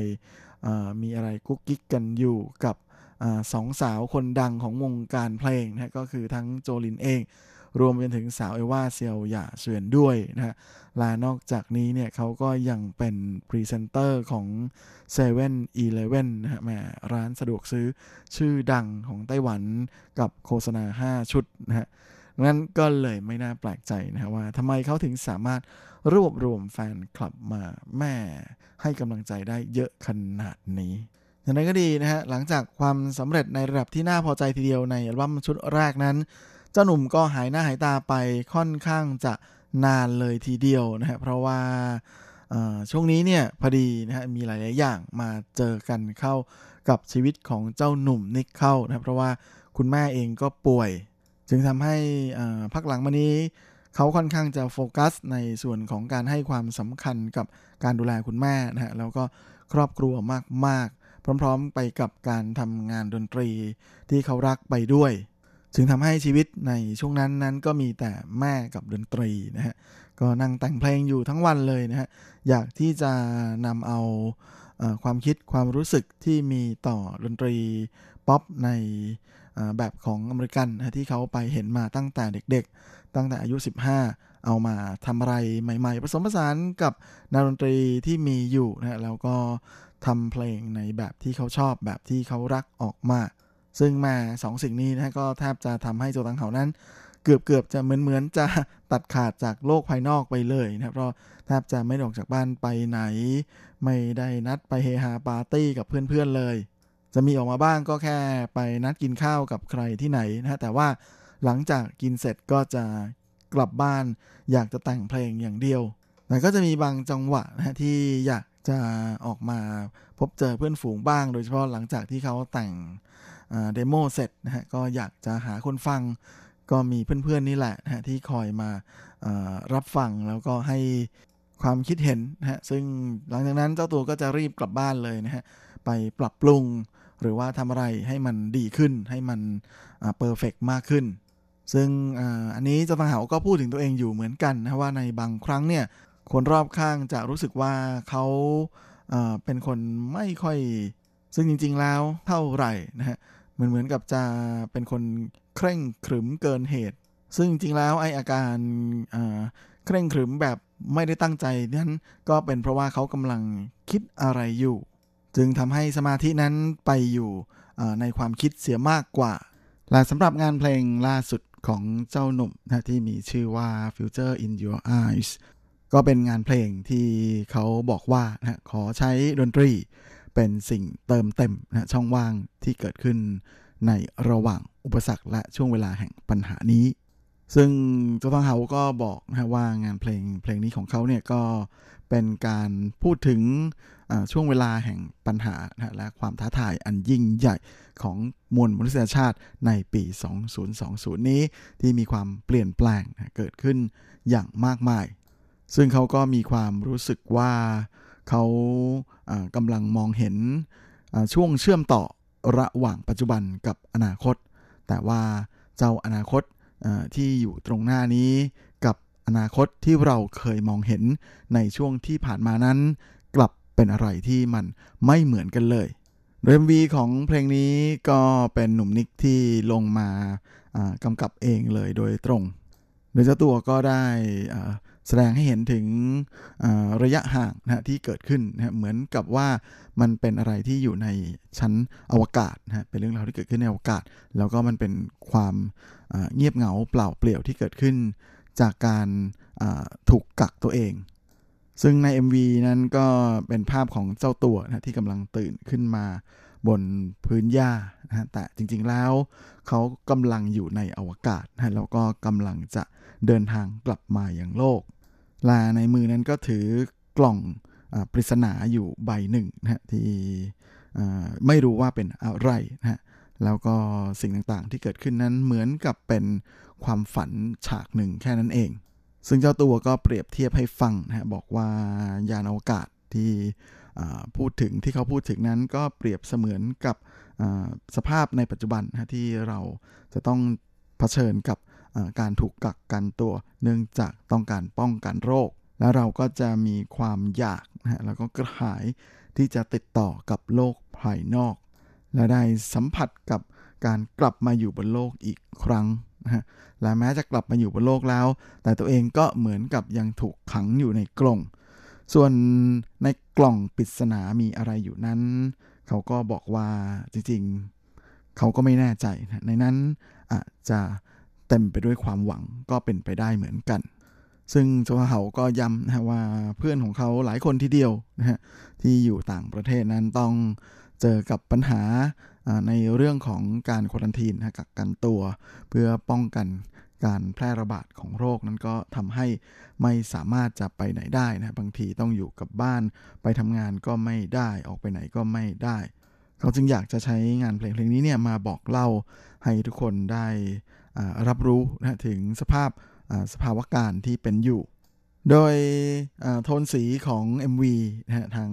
F: มีอะไรกุ๊กกิ๊กกันอยู่กับอสองสาวคนดังของวงการเพลงนะก็คือทั้งโจลินเอง รวมไปถึงสาวเอว่าเซียวหย่าเฉียนด้วยนะฮะและนอกจากนี้เนี่ยเขาก็ยังเป็นพรีเซนเตอร์ของ7 e เ e ่ e อนะฮะแหมร้านสะดวกซื้อชื่อดังของไต้หวันกับโฆษณา 5 ชุดนะฮะงั้นก็เลยไม่น่าแปลกใจนะฮะว่าทำไมเขาถึงสามารถรวบรวมแฟนคลับมาแห่ให้กำลังใจได้เยอะขนาดนี้อย่างไรก็ดีนะฮะหลังจากความสำเร็จในระดับที่น่าพอใจทีเดียวในอัลบั้มชุดแรกนั้น จ้าหนุ่มก็หายหน้าหายตาไปค่อนข้างจะนานเลยทีเดียวนะฮะเพราะว่าช่วงนี้เนี่ยพอดีนะฮะมีหลาย ๆ อย่างมาเจอกันเข้ากับชีวิตของเจ้าหนุ่มนิกเข้านะเพราะว่าคุณแม่เองก็ป่วย จึงทำให้พักหลังมานี้เขาค่อนข้างจะโฟกัสในส่วนของการให้ความสำคัญกับการดูแลคุณแม่นะฮะแล้วก็ครอบครัวมาก ๆ พร้อม ๆ ไปกับการทำงานดนตรีที่เขารักไปด้วย จึงทำให้ชีวิตในช่วงนั้นนั้นก็มีแต่แม่กับดนตรีนะฮะก็นั่งแต่งเพลงอยู่ทั้งวันเลยนะฮะอยากที่จะนำเอาความคิดความรู้สึกที่มีต่อดนตรีป๊อปในแบบของอเมริกันนะที่เขาไปเห็นมาตั้งแต่เด็กๆ ตั้งแต่อายุ 15 เอามาทำอะไรใหม่ๆ ผสมผสานกับนาดนตรีที่มีอยู่นะแล้วก็ทำเพลงในแบบที่เขาชอบแบบที่เขารักออกมา ซึ่งมาสองสิ่งนี้นะก็แทบจะทำให้โจตังเขานั้น เกือบเกือบจะเหมือนเหมือนจะตัดขาดจากโลกภายนอกไปเลยนะครับเพราะแทบจะไม่ออกจากบ้านไปไหน ไม่ได้นัดไปเฮฮาปาร์ตี้กับเพื่อนๆเลย จะมีออกมาบ้างก็แค่ไปนัดกินข้าวกับใครที่ไหนนะแต่ว่าหลังจากกินเสร็จก็จะกลับบ้าน อยากจะแต่งเพลงอย่างเดียวแต่ก็จะมีบางจังหวะนะที่อยากจะออกมาพบเจอเพื่อนฝูงบ้าง โดยเฉพาะหลังจากที่เขาแต่ง demo เสร็จนะฮะก็อยากจะหาคนฟัง ก็มีเพื่อนๆนี่แหละนะฮะที่คอยมารับฟังแล้วก็ให้ความคิดเห็นนะฮะซึ่งหลังจากนั้นเจ้าตัวก็จะรีบกลับบ้านเลยนะฮะไปปรับปรุงหรือว่าทำอะไรให้มันดีขึ้นให้มัน perfect มากขึ้น ซึ่งอันนี้เจ้าตังเหาก็พูดถึงตัวเองอยู่เหมือนกันนะว่าในบางครั้งเนี่ยคนรอบข้างจะรู้สึกว่าเขาเป็นคนไม่ค่อย ซึ่งจริง ๆแล้วเท่าไหร่นะฮะ เหมือนเหมือนกับจะเป็นคนเคร่งขรึมเกินเหตุ ซึ่งจริงๆแล้วไออาการเคร่งขรึมแบบไม่ได้ตั้งใจนั้นก็เป็นเพราะว่าเขากำลังคิดอะไรอยู่ จึงทำให้สมาธินั้นไปอยู่ในความคิดเสียมากกว่าและสำหรับงานเพลงล่าสุดของเจ้าหนุ่มนะที่มีชื่อว่า Future in Your Eyes ก็เป็นงานเพลงที่เขาบอกว่านะขอใช้ดนตรี เป็นสิ่งเติมเต็มนะช่องว่างที่เกิดขึ้นในระหว่างอุปสรรคและช่วงเวลาแห่งปัญหานี้ ซึ่งเจ้าทองเฮาก็บอกนะว่างานเพลงเพลงนี้ของเขาเนี่ยก็เป็นการพูดถึงช่วงเวลาแห่งปัญหานะและความท้าทายอันยิ่งใหญ่ของมวลมนุษยชาติในปี 2020 นี้ที่มีความเปลี่ยนแปลงนะเกิดขึ้นอย่างมากมาย ซึ่งเขาก็มีความรู้สึกว่า เขากำลังมองเห็นช่วงเชื่อมต่อระหว่างปัจจุบันกับอนาคต แต่ว่าเจ้าอนาคตที่อยู่ตรงหน้านี้กับอนาคตที่เราเคยมองเห็นในช่วงที่ผ่านมานั้น กลับเป็นอะไรที่มันไม่เหมือนกันเลยเรมวีของเพลงนี้ก็เป็นหนุ่มนิกที่ลงมากำกับเองเลยโดยตรงโดยเจ้าตัวก็ได้อ่า แสดงให้เห็นถึงระยะห่างนะที่เกิดขึ้นนะเหมือนกับว่ามันเป็นอะไรที่อยู่ในชั้นอวกาศนะเป็นเรื่องราวที่เกิดขึ้นในอวกาศ แล้วก็มันเป็นความเงียบเหงาเปล่าเปลี่ยวที่เกิดขึ้น จากการถูกกักตัวเอง ซึ่งใน MV นั้นก็เป็นภาพของเจ้าตัวนะที่กำลังตื่นขึ้นมาบนพื้นหญ้านะฮะแต่จริงๆแล้วเขากำลังอยู่ในอวกาศนะแล้วก็กำลังจะเดินทางกลับมาอย่างโลก ลาในมือนั้นก็ถือกล่องอปริศนาอยู่ใบหนึ่งนะฮะที่ไม่รู้ว่าเป็นอะไรนะฮะแล้วก็สิ่งต่างๆที่เกิดขึ้นนั้นเหมือนกับเป็นความฝันฉากหนึ่งแค่นั้นเอง ซึ่งเจ้าตัวก็เปรียบเทียบให้ฟังนะฮะบอกว่ายานอวกาศที่พูดถึงที่เขาพูดถึงนั้นก็เปรียบเสมือนกับสภาพในปัจจุบันนะฮะที่เราจะต้องเผชิญกับ การถูกกักกันตัว เนื่องจากต้องการป้องกันโรค แล้วเราก็จะมีความอยากนะฮะแล้วก็กระหายที่จะติดต่อกับโลกภายนอก และได้สัมผัสกับการกลับมาอยู่บนโลกอีกครั้งนะฮะและแม้จะกลับมาอยู่บนโลกแล้ว แต่ตัวเองก็เหมือนกับยังถูกขังอยู่ในกล่องส่วนในกล่องปริศนามีอะไรอยู่นั้น เขาก็บอกว่าจริงๆ เขาก็ไม่แน่ใจนะในนั้นอาจจะ เต็มไปด้วยความหวังก็เป็นไปได้เหมือนกัน ซึ่งโจฮาเฮาก็ย้ำนะว่าเพื่อนของเขาหลายคนทีเดียวนะฮะที่อยู่ต่างประเทศนั้นต้องเจอกับปัญหาในเรื่องของการควอนทีนนะกักกันตัว เพื่อป้องกันการแพร่ระบาดของโรคนั้นก็ทำให้ไม่สามารถจะไปไหนได้นะบางทีต้องอยู่กับบ้านไปทำงานก็ไม่ได้ออกไปไหนก็ไม่ได้ เขาจึงอยากจะใช้งานเพลงเพลงนี้เนี่ยมาบอกเล่าให้ทุกคนได้ รับรู้นะถึงสภาพสภาวะการที่เป็นอยู่ โดยโทนสีของ MV นะฮะทาง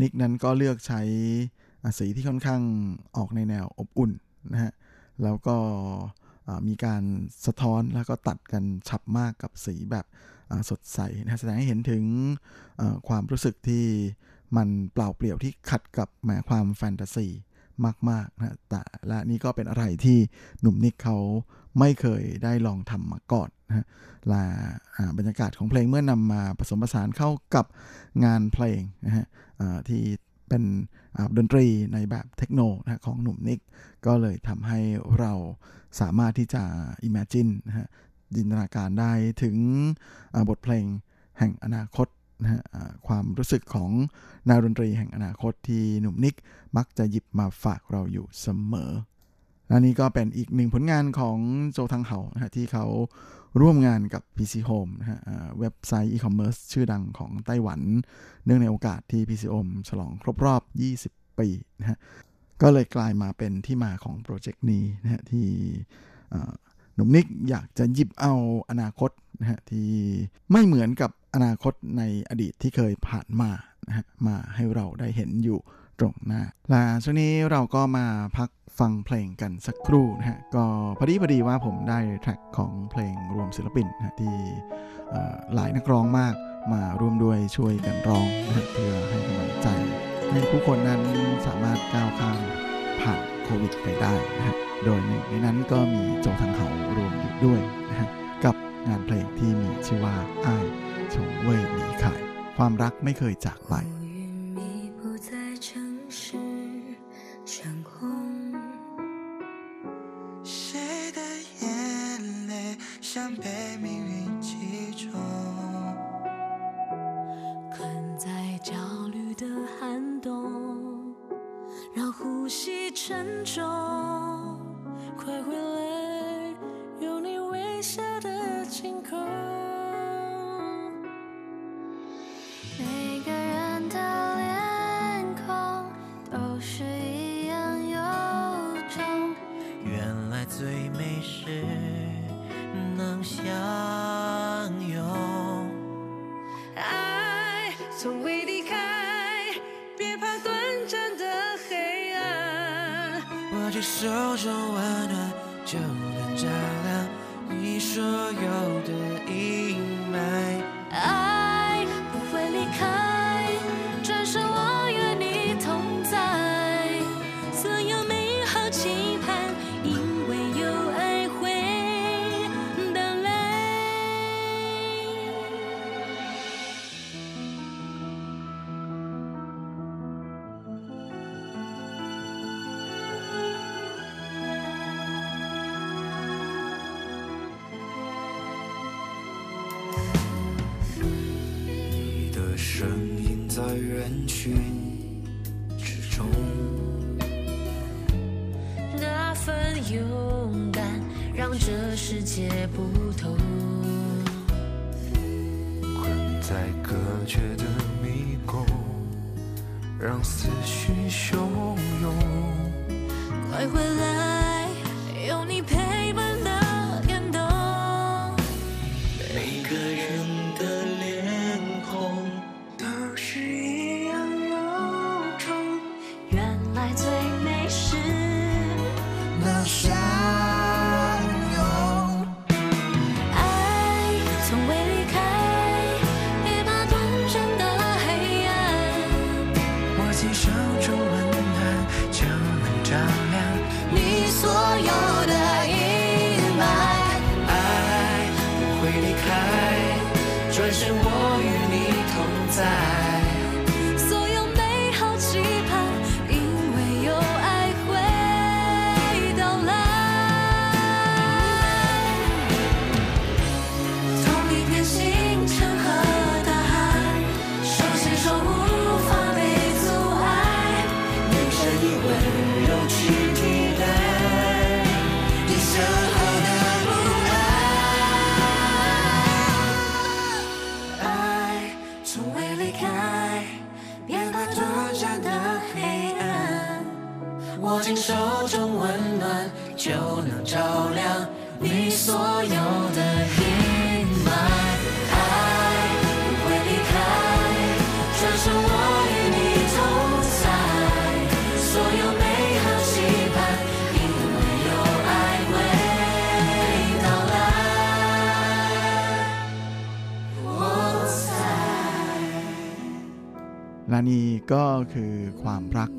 F: นิกนั้นก็เลือกใช้สีที่ค่อนข้างออกในแนวอบอุ่นนะฮะแล้วก็มีการสะท้อนแล้วก็ตัดกันฉับมากกับสีแบบสดใสนะแสดงให้เห็นถึงความรู้สึกที่มันเปล่าเปลี่ยวที่ขัดกับแหมความแฟนตาซี มากๆนะแต่และนี่ก็เป็นอะไรที่หนุ่มนิกเขาไม่เคยได้ลองทำมาก่อนนะฮะและบรรยากาศของเพลงเมื่อนำมาผสมผสานเข้ากับงานเพลงนะฮะที่เป็นดนตรีในแบบเทคโนนะฮะของหนุ่มนิก ก็เลยทำให้เราสามารถที่จะ imagine นะฮะจินตนาการได้ถึงบทเพลงแห่งอนาคต นะฮะความรู้สึกของนวดนตรีแห่งอนาคตที่หนุ่มนิกมักจะหยิบมาฝากเราอยู่เสมอและนี่ก็เป็นอีกหนึ่งผลงานของโจทังเห่านะฮะที่เขาร่วมงานกับ PC Home นะฮะเว็บไซต์อีคอมเมิร์ซชื่อดังของไต้หวัน เนื่องในโอกาสที่ PC Home ฉลองครบรอบ 20 ปีนะฮะก็เลยกลายมาเป็นที่มาของโปรเจกต์นี้นะฮะที่หนุ่มนิกอยากจะหยิบเอาอนาคตนะฮะที่ไม่เหมือนกับ อนาคตในอดีตที่เคยผ่านมานะฮะมาให้เราได้เห็นอยู่ตรงหน้าและช่วงนี้เราก็มาพักฟังเพลงกันสักครู่นะฮะ ก็พอดีพอดีว่าผมได้แทร็กของเพลงรวมศิลปินนะฮะที่หลายนักร้องมากมาร่วมด้วยช่วยกันร้องนะฮะเพื่อให้กำลังใจให้ผู้คนนั้นสามารถก้าวข้ามผ่านโควิดไปได้นะฮะ โดยหนึ่งในนั้นก็มีโจทังเขารวมอยู่ด้วยนะฮะ กับงานเพลงที่มีชื่อว่าอ้าย ชงเว่ยหนีขายความรักไม่เคยจากไป
G: 手中温暖，就能照
F: ก็คือความรัก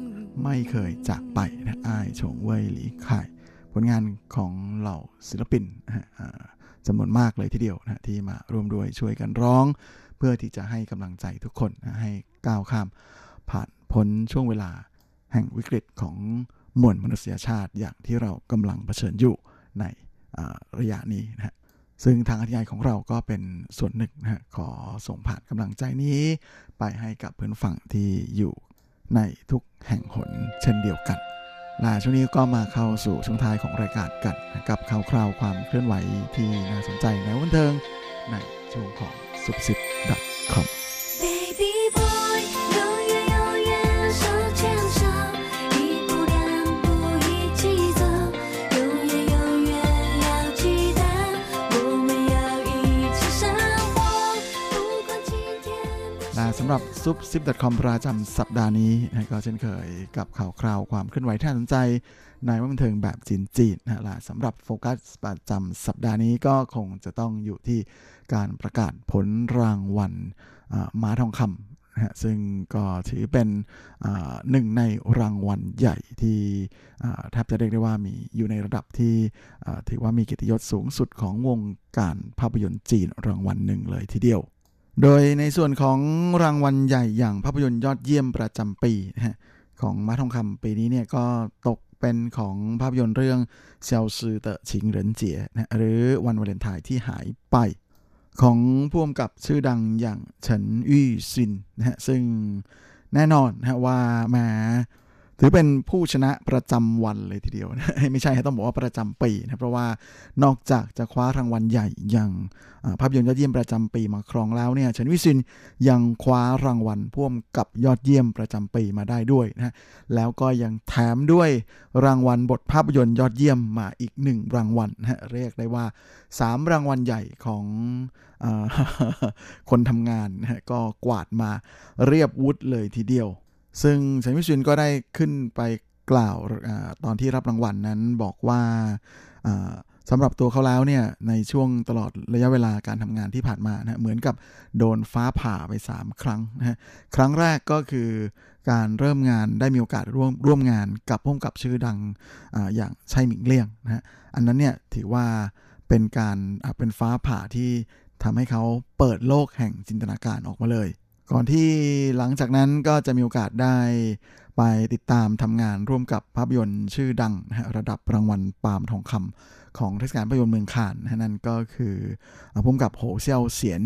F: ไม่เคยจากไปนะอ้ายชงเว่ยหลีไข่ผลงานของเหล่าศิลปินนะฮะจำนวนมากเลยทีเดียวนะที่มาร่วมด้วยช่วยกันร้อง เพื่อที่จะให้กำลังใจทุกคนนะให้ก้าวข้าม ผ่านพ้นช่วงเวลาแห่งวิกฤตของมวลมนุษยชาติอย่างที่เรากำลังเผชิญอยู่ในระยะนี้นะฮะ ซึ่งทางอธิยายของเราก็เป็นส่วนหนึ่งนะขอส่งผ่านกำลังใจนี้ ไปให้กับเพื่อนฝั่งที่อยู่ในทุกแห่งหนเช่นเดียวกันและช่วงนี้ก็มาเข้าสู่ช่วงท้ายของรายการกันกับข่าวคราวความเคลื่อนไหวที่น่าสนใจในวันเทิงในช่วงของ s u b s i d com ำหรับ s u b s i d com ประจำสัปดาห์นี้นะก็เช่นเคยกับข่าวคราวความเคลื่อนไหวที่น่าสนใจ ในวันบันเทิงแบบจีนๆนะฮะและสำหรับโฟกัสประจำสัปดาห์นี้ก็คงจะต้องอยู่ที่การประกาศผลรางวัลม้าทองคำนะซึ่งก็ถือเป็นหนึ่งในรางวัลใหญ่ที่แทบจะเรียกได้ว่ามีอยู่ในระดับที่ถือว่ามีเกียรติยศสูงสุดของวงการภาพยนตร์จีนรางวัลหนึ่งเลยทีเดียว โดยในส่วนของรางวัลใหญ่อย่างภาพยนตร์ยอดเยี่ยมประจำปีของมาทองคำปีนี้เนี่ยก็ตกเป็นของภาพยนตร์เรื่องเซียวซือเตอชิงเหรินเจียนะหรือวันวาเลนไทน์ที่หายไป ของผู้กำกับชื่อดังอย่างเฉินอี้ซินนะฮะซึ่งแน่นอนนะว่าแมา ถือเป็นผู้ชนะประจำวันเลยทีเดียวนะไม่ใช่ต้องบอกว่าประจำปีนะเพราะว่านอกจากจะคว้ารางวัลใหญ่อย่างภาพยนตร์ยอดเยี่ยมประจำปีมาครองแล้วเนี่ยเฉินวิซินยังคว้ารางวัลพ่วงกับยอดเยี่ยมประจำปีมาได้ด้วยนะแล้วก็ยังแถมด้วยรางวัลบทภาพยนตร์ยอดเยี่ยมมาอีกหนึ่งรางวัลนะเรียกได้ว่าสามรางวัลใหญ่ของอคนทำงานนะฮะก็กวาดมาเรียบวุฒเลยทีเดียว ซึ่งเฉินวิชินก็ได้ขึ้นไปกล่าวอตอนที่รับรางวัลนั้นบอกว่าสำหรับตัวเขาแล้วเนี่ยในช่วงตลอดระยะเวลาการทำงานที่ผ่านมานะเหมือนกับโดนฟ้าผ่าไป 3 ครั้งนะครั้งแรกก็คือการเริ่มงานได้มีโอกาสร่วมร่วมงานกับพุ่มกับชื่อดังออย่างไช่หมิงเลี่ยงนะอันนั้นเนี่ยถือว่าเป็นการเป็นฟ้าผ่าที่ทำให้เขาเปิดโลกแห่งจินตนาการออกมาเลย ก่อนที่หลังจากนั้นก็จะมีโอกาสได้ไปติดตามทำงานร่วมกับภาพยนตร์ชื่อดังนะระดับรางวัลปาล์มทองคำของเทศกาลภาพยนตร์เมืองคานนะนั่นก็คืออ่าพุ่มกับโหเซียวเสียน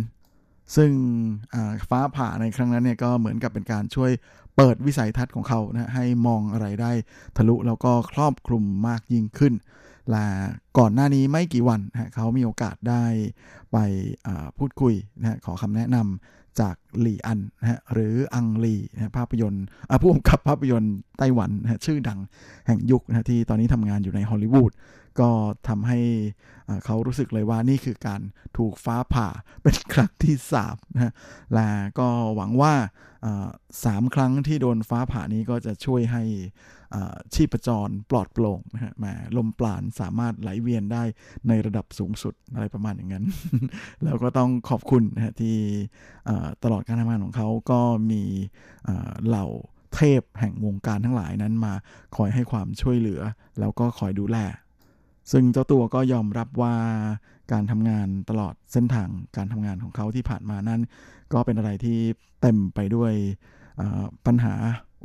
F: ซึ่งฟ้าผ่าในครั้งนั้นเนี่ยก็เหมือนกับเป็นการช่วยเปิดวิสัยทัศน์ของเขานะให้มองอะไรได้ทะลุแล้วก็ครอบคลุมมากยิ่งขึ้นและก่อนหน้านี้ไม่กี่วันนะเขามีโอกาสได้ไปพูดคุยนะขอคำแนะนำ จากหลี่อันนะฮะหรืออังลีนะฮะภาพยนตร์ผู้กำกับภาพยนตร์ไต้หวันนะฮะชื่อดังแห่งยุคนะฮะที่ตอนนี้ทำงานอยู่ในฮอลลีวูด ก็ทำให้เขารู้สึกเลยว่านี่คือการถูกฟ้าผ่าเป็นครั้งที่สามนะฮะและก็หวังว่าสามครั้งที่โดนฟ้าผ่านี้ก็จะช่วยให้ชีพจรปลอดโปร่งนะฮะลมปราณสามารถไหลเวียนได้ในระดับสูงสุดอะไรประมาณอย่างนั้น แล้วก็ต้องขอบคุณนะฮะที่ตลอดการทำงานของเขาก็มีเหล่าเทพแห่งวงการทั้งหลายนั้นมาคอยให้ความช่วยเหลือ แล้วก็คอยดูแล ซึ่งเจ้าตัวก็ยอมรับว่าการทำงานตลอดเส้นทางการทำงานของเขาที่ผ่านมานั้น ก็เป็นอะไรที่เต็มไปด้วยปัญหา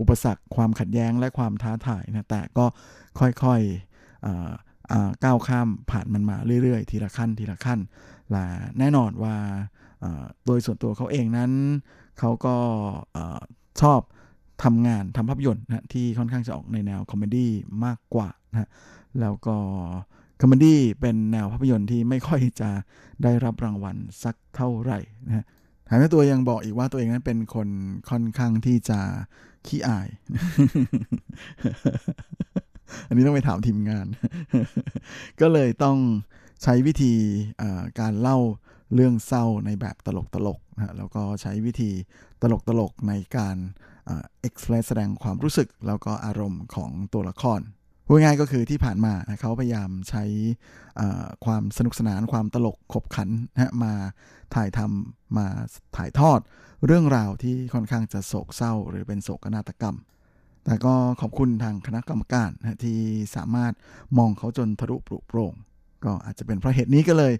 F: อุปสรรคความขัดแย้งและความท้าทายนะแต่ก็ค่อยๆก้าวข้ามผ่านมันมาเรื่อยๆ ทีละขั้นทีละขั้นและแน่นอนว่าโดยส่วนตัวเขาเองนั้น เขาก็ชอบทำงานทำภาพยนตร์นะที่ค่อนข้างจะออกในแนว comedy มากกว่านะ แล้วก็ comedy เป็นแนวภาพยนตร์ที่ไม่ค่อยจะได้รับรางวัลสักเท่าไหร่นะฮะแถมตัวยังบอกอีกว่าตัวเองนั้นเป็นคนค่อนข้างที่จะขี้อาย อันนี้ต้องไปถามทีมงาน ก็เลยต้องใช้วิธีการเล่าเรื่องเศร้าในแบบตลกๆนะแล้วก็ใช้วิธีตลกๆในการเอ็กซ์เพรสแสดงความรู้สึกแล้วก็อารมณ์ของตัวละคร พูดง่ายก็คือที่ผ่านมานะเขาพยายามใช้ความสนุกสนานความตลกขบขันนะมาถ่ายทำมาถ่ายทอด เรื่องราวที่ค่อนข้างจะโศกเศร้า หรือเป็นโศกนาฏกรรม แต่ก็ขอบคุณทางคณะกรรมการนะที่สามารถมองเขาจนทะลุปรุโปร่งก็อาจจะเป็นเพราะเหตุนี้ก็เลย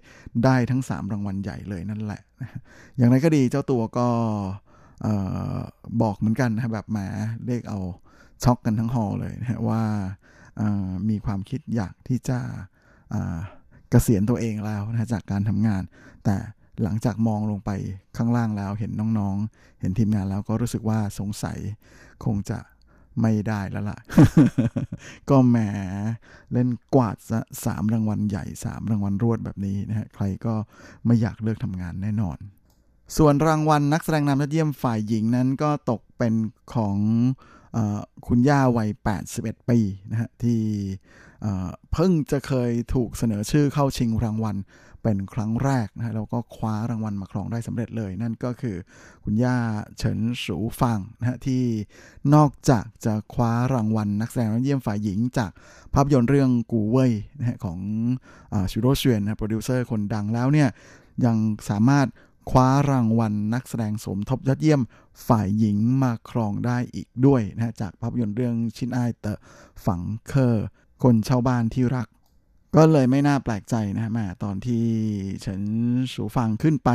F: ได้ทั้ง 3 รางวัลใหญ่เลยนั่นแหละ อย่างไรก็ดีเจ้าตัวก็บอกเหมือนกันนะแบบแหมเรียกเอาช็อกกันทั้งฮอลเลยนะว่า มีความคิดอยากที่จะเกษียณตัวเองแล้วนะจากการทำงาน แต่หลังจากมองลงไปข้างล่างแล้วเห็นน้องๆ เห็นทีมงานแล้วก็รู้สึกว่าสงสัยคงจะไม่ได้แล้วล่ะ ก็แหมเล่นกวาดสามรางวัลใหญ่สามรางวัลรวดแบบนี้นะฮะใครก็ไม่อยากเลิกทำงานแน่นอน ส่วนรางวัลนักแสดงนำยอดเยี่ยมฝ่ายหญิงนั้นก็ตกเป็นของ คุณย่าวัย 81 ปีนะฮะที่เพิ่งจะเคยถูกเสนอชื่อเข้าชิงรางวัลเป็นครั้งแรกนะฮะแล้วก็คว้ารางวัลมาครองได้สำเร็จเลย นั่นก็คือคุณย่าเฉินสูฟังนะฮะที่นอกจากจะคว้ารางวัลนักแสดงยอดเยี่ยมฝ่ายหญิงจากภาพยนตร์เรื่องกูเว่ยนะฮะของชูโรเชียนนะโปรดิวเซอร์คนดังแล้วเนี่ยยังสามารถ คว้ารางวัลนักแสดงสมทบยอดเยี่ยมฝ่ายหญิงมาครองได้อีกด้วยนะฮะจากภาพยนตร์เรื่องชินไอเตอฝังเคอร์คนเช่าบ้านที่รัก ก็เลยไม่น่าแปลกใจนะฮะแม่ตอนที่เฉินสูฟังขึ้นไป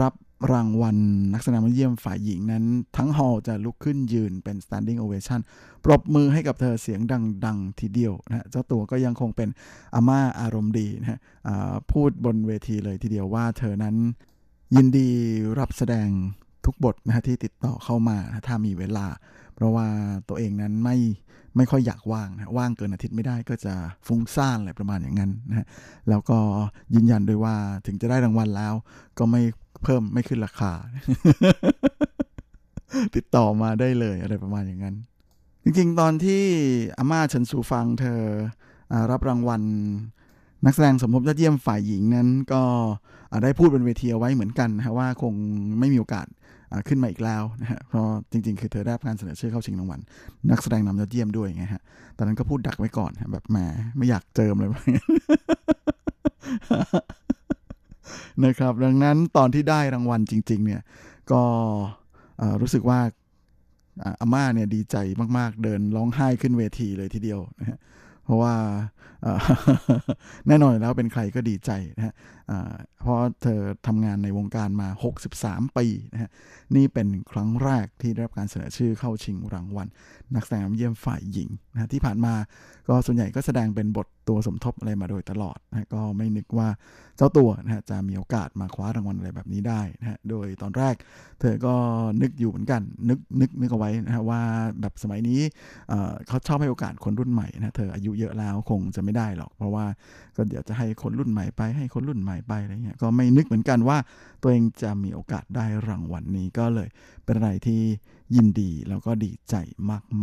F: รับรางวัลนักแสดงยอดเยี่ยมฝ่ายหญิงนั้น ทั้งฮอลจะลุกขึ้นยืนเป็น standing ovation ปรบมือให้กับเธอเสียงดัง ๆ ทีเดียวนะฮะเจ้าตัวก็ยังคงเป็นอาม่าอารมณ์ดีนะฮะพูดบนเวทีเลยทีเดียวว่าเธอนั้น ยินดีรับแสดงทุกบทนะฮะที่ติดต่อเข้ามาถ้ามีเวลา เพราะว่าตัวเองนั้นไม่ไม่ค่อยอยากว่างนะว่างเกินอาทิตย์ไม่ได้ก็จะฟุ้งซ่านอะไรประมาณอย่างนั้นนะฮะแล้วก็ยืนยันด้วยว่าถึงจะได้รางวัลแล้ว ก็ไม่เพิ่มไม่ขึ้นราคา ติดต่อมาได้เลยอะไรประมาณอย่างนั้น จริงๆ ตอนที่อาม่าเฉินซูฟังเธออรับรางวัล นักแสดงสมทบยอดเยี่ยมฝ่ายหญิงนั้นก็ได้พูดบนเวทีเอาไว้เหมือนกันนะว่าคงไม่มีโอกาสขึ้นมาอีกแล้วนะฮะเพราะจริง ๆ คือเธอได้รับการเสนอชื่อเข้าชิงรางวัลนักแสดงนำยอดเยี่ยมด้วยไงฮะตอนนั้นก็พูดดักไว้ก่อนแบบแหมไม่อยากเจิมเลยนะครับดังนั้นตอนที่ได้รางวัลจริง ๆ เนี่ยก็รู้สึกว่าอาม่าเนี่ยดีใจมาก ๆ เดินร้องไห้ขึ้นเวทีเลยทีเดียวนะฮะเพราะว่า แน่นอนแล้วเป็นใครก็ดีใจนะฮะเพราะเธอทำงานในวงการมา 63 ปีนะฮะนี่เป็นครั้งแรกที่ได้รับการเสนอชื่อเข้าชิงรางวัล นักแสดงเยี่ยมฝ่ายหญิงนะฮะที่ผ่านมาก็ส่วนใหญ่ก็แสดงเป็นบทตัวสมทบอะไรมาโดยตลอดนะฮะก็ไม่นึกว่าเจ้าตัวนะฮะจะมีโอกาสมาคว้ารางวัลอะไรแบบนี้ได้นะฮะโดยตอนแรก เธอก็นึกอยู่เหมือนกัน นึกนึกนึกเอาไว้นะฮะว่าแบบสมัยนี้เอ่อเขาชอบให้โอกาสคนรุ่นใหม่นะเธออายุเยอะแล้วคงจะไม่ไม่ได้หรอก เพราะว่าก็เดี๋ยวจะให้คนรุ่นใหม่ไปให้คนรุ่นใหม่ไปอะไรเงี้ยก็ไม่นึกเหมือนกันว่าตัวเองจะมีโอกาสได้รางวัลนนี้ก็เลยเป็นอะไรที่ยินดีแล้วก็ดีใจ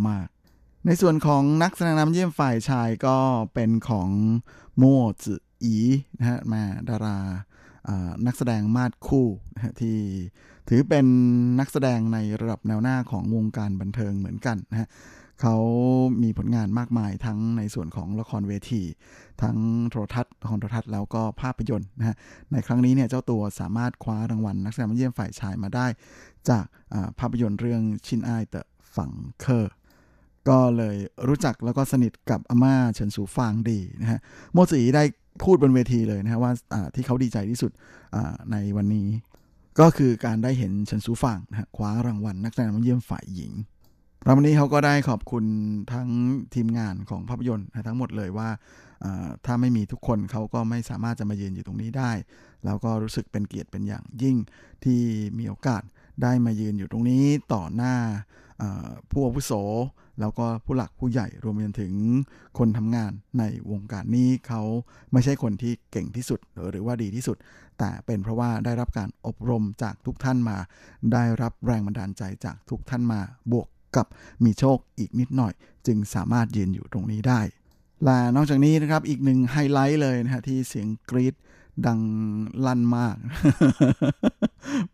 F: มาก ๆ ในส่วนของนักแสดงนำเยี่ยมฝ่ายชายก็เป็นของโมจืออีนะฮะมาดาราอ่านักแสดงมาดคู่นะฮะที่ถือเป็นนักแสดงในระดับแนวหน้าของวงการบันเทิงเหมือนกันนะฮะ เขามีผลงานมากมายทั้งในส่วนของละครเวที ทั้งโทรทัศน์ละครโทรทัศน์แล้วก็ภาพยนตร์นะฮะในครั้งนี้เนี่ยเจ้าตัวสามารถคว้ารางวัลนักแสดงยอเยี่ยมฝ่ายชายมาได้ จากภาพยนตร์เรื่องชินอายเตอะฝังเคอร์ก็เลยรู้จักแล้วก็สนิทกับอาม่าเฉินสูฟางดีนะฮะโมจีได้พูดบนเวทีเลยนะฮะว่าาที่เขาดีใจที่สุดในวันนี้ ก็คือการได้เห็นเฉินสูฟางนะฮะคว้ารางวัลนักแสดงยอเยี่ยมฝ่ายหญิง แล้ววันนี้เขาก็ได้ขอบคุณทั้งทีมงานของภาพยนตร์ทั้งหมดเลยว่าถ้าไม่มีทุกคนเขาก็ไม่สามารถจะมายืนอยู่ตรงนี้ได้ แล้วก็รู้สึกเป็นเกียรติเป็นอย่างยิ่งที่มีโอกาสได้มายืนอยู่ตรงนี้ต่อหน้าผู้อาวุโส แล้วก็ผู้หลักผู้ใหญ่รวมไปจนถึงคนทำงานในวงการนี้เขาไม่ใช่คนที่เก่งที่สุดหรือว่าดีที่สุด แต่เป็นเพราะว่าได้รับการอบรมจากทุกท่านมา ได้รับแรงบันดาลใจจากทุกท่านมาบวก กับมีโชคอีกนิดหน่อย จึงสามารถยืนอยู่ตรงนี้ได้ และนอกจากนี้นะครับอีกหนึ่งไฮไลท์เลยนะฮะที่เสียงกรี๊ดดังลั่นมาก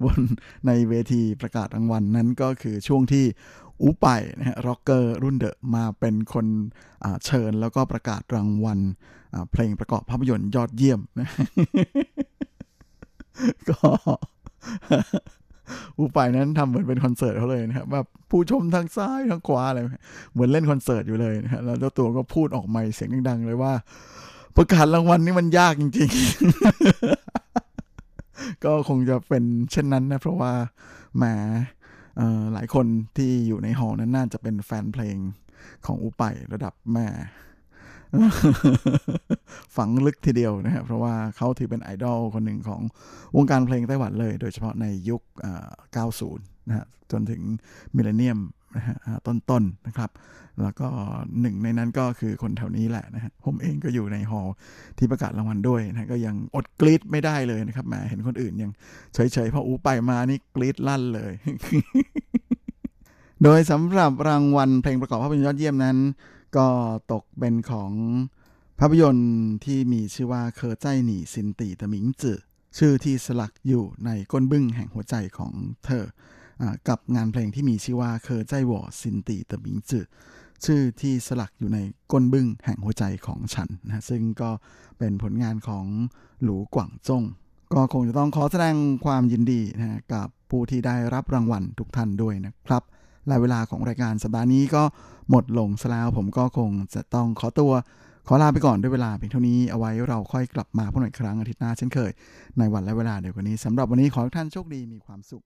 F: บนในเวทีประกาศรางวัลนั้นก็คือช่วงที่อูไปนะฮะร็อกเกอร์รุ่นเดอะมาเป็นคนเชิญแล้วก็ประกาศรางวัลเพลงประกอบภาพยนตร์ยอดเยี่ยมนะก็ อูไปนั้นทำเหมือนเป็นคอนเสิร์ตเขาเลยนะครับแบบผู้ชมทางซ้ายทางขวาอะไรเหมือนเล่นคอนเสิร์ตอยู่เลยนะฮะแล้วเจ้าตัวก็พูดออกไมค์เสียงดังๆเลยว่า ประกาศรางวัลนี่มันยากจริง ๆ ก็คงจะเป็นเช่นนั้นนะ เพราะว่าแหมอ่อหลายคนที่อยู่ในหอนั้นน่าจะเป็นแฟนเพลงของอูไประดับแม่ ฝังลึกทีเดียวนะครับเพราะว่าเขาถือเป็นไอดอลคนหนึ่งของวงการเพลงไต้หวันเลย โดยเฉพาะในยุค 90 นะฮะจนถึงมิเลเนียมนะฮะต้นๆนะครับ แล้วก็หนึ่งในนั้นก็คือคนแถวนี้แหละนะฮะผมเองก็อยู่ในฮอลล์ที่ประกาศรางวัลด้วยนะก็ยังอดกรี๊ดไม่ได้เลยนะครับแหมเห็นคนอื่นยังเฉยๆพออูไปมานี่กรี๊ดลั่นเลย โดยสำหรับรางวัลเพลงประกอบภาพยนตร์ยอดเยี่ยมนั้น ก็ตกเป็นของภาพยนตร์ที่มีชื่อว่าเคอใจหนีซินตีตะมิงจือชื่อที่สลักอยู่ในก้นบึ้งแห่งหัวใจของเธออากับงานเพลงที่มีชื่อว่าเคอใจหวอซินตีตะมิงจือชื่อที่สลักอยู่ในก้นบึ้งแห่งหัวใจของฉันนะซึ่งก็เป็นผลงานของหลูกว่างจงก็คงจะต้องขอแสดงความยินดีนะฮะกับผู้ที่ได้รับรางวัลทุกท่านด้วยนะครับ และเวลาของรายการสัปดาห์นี้ก็ หมดลงซะแล้วผมก็คงจะต้องขอตัวขอลาไปก่อนด้วยเวลาเพียงเท่านี้เอาไว้เราค่อยกลับมาพบกันอีกครั้งอาทิตย์หน้าเช่นเคย ในวันและเวลาเดียวกันนี้สำหรับวันนี้ขอให้ทุกท่านโชคดีมีความสุข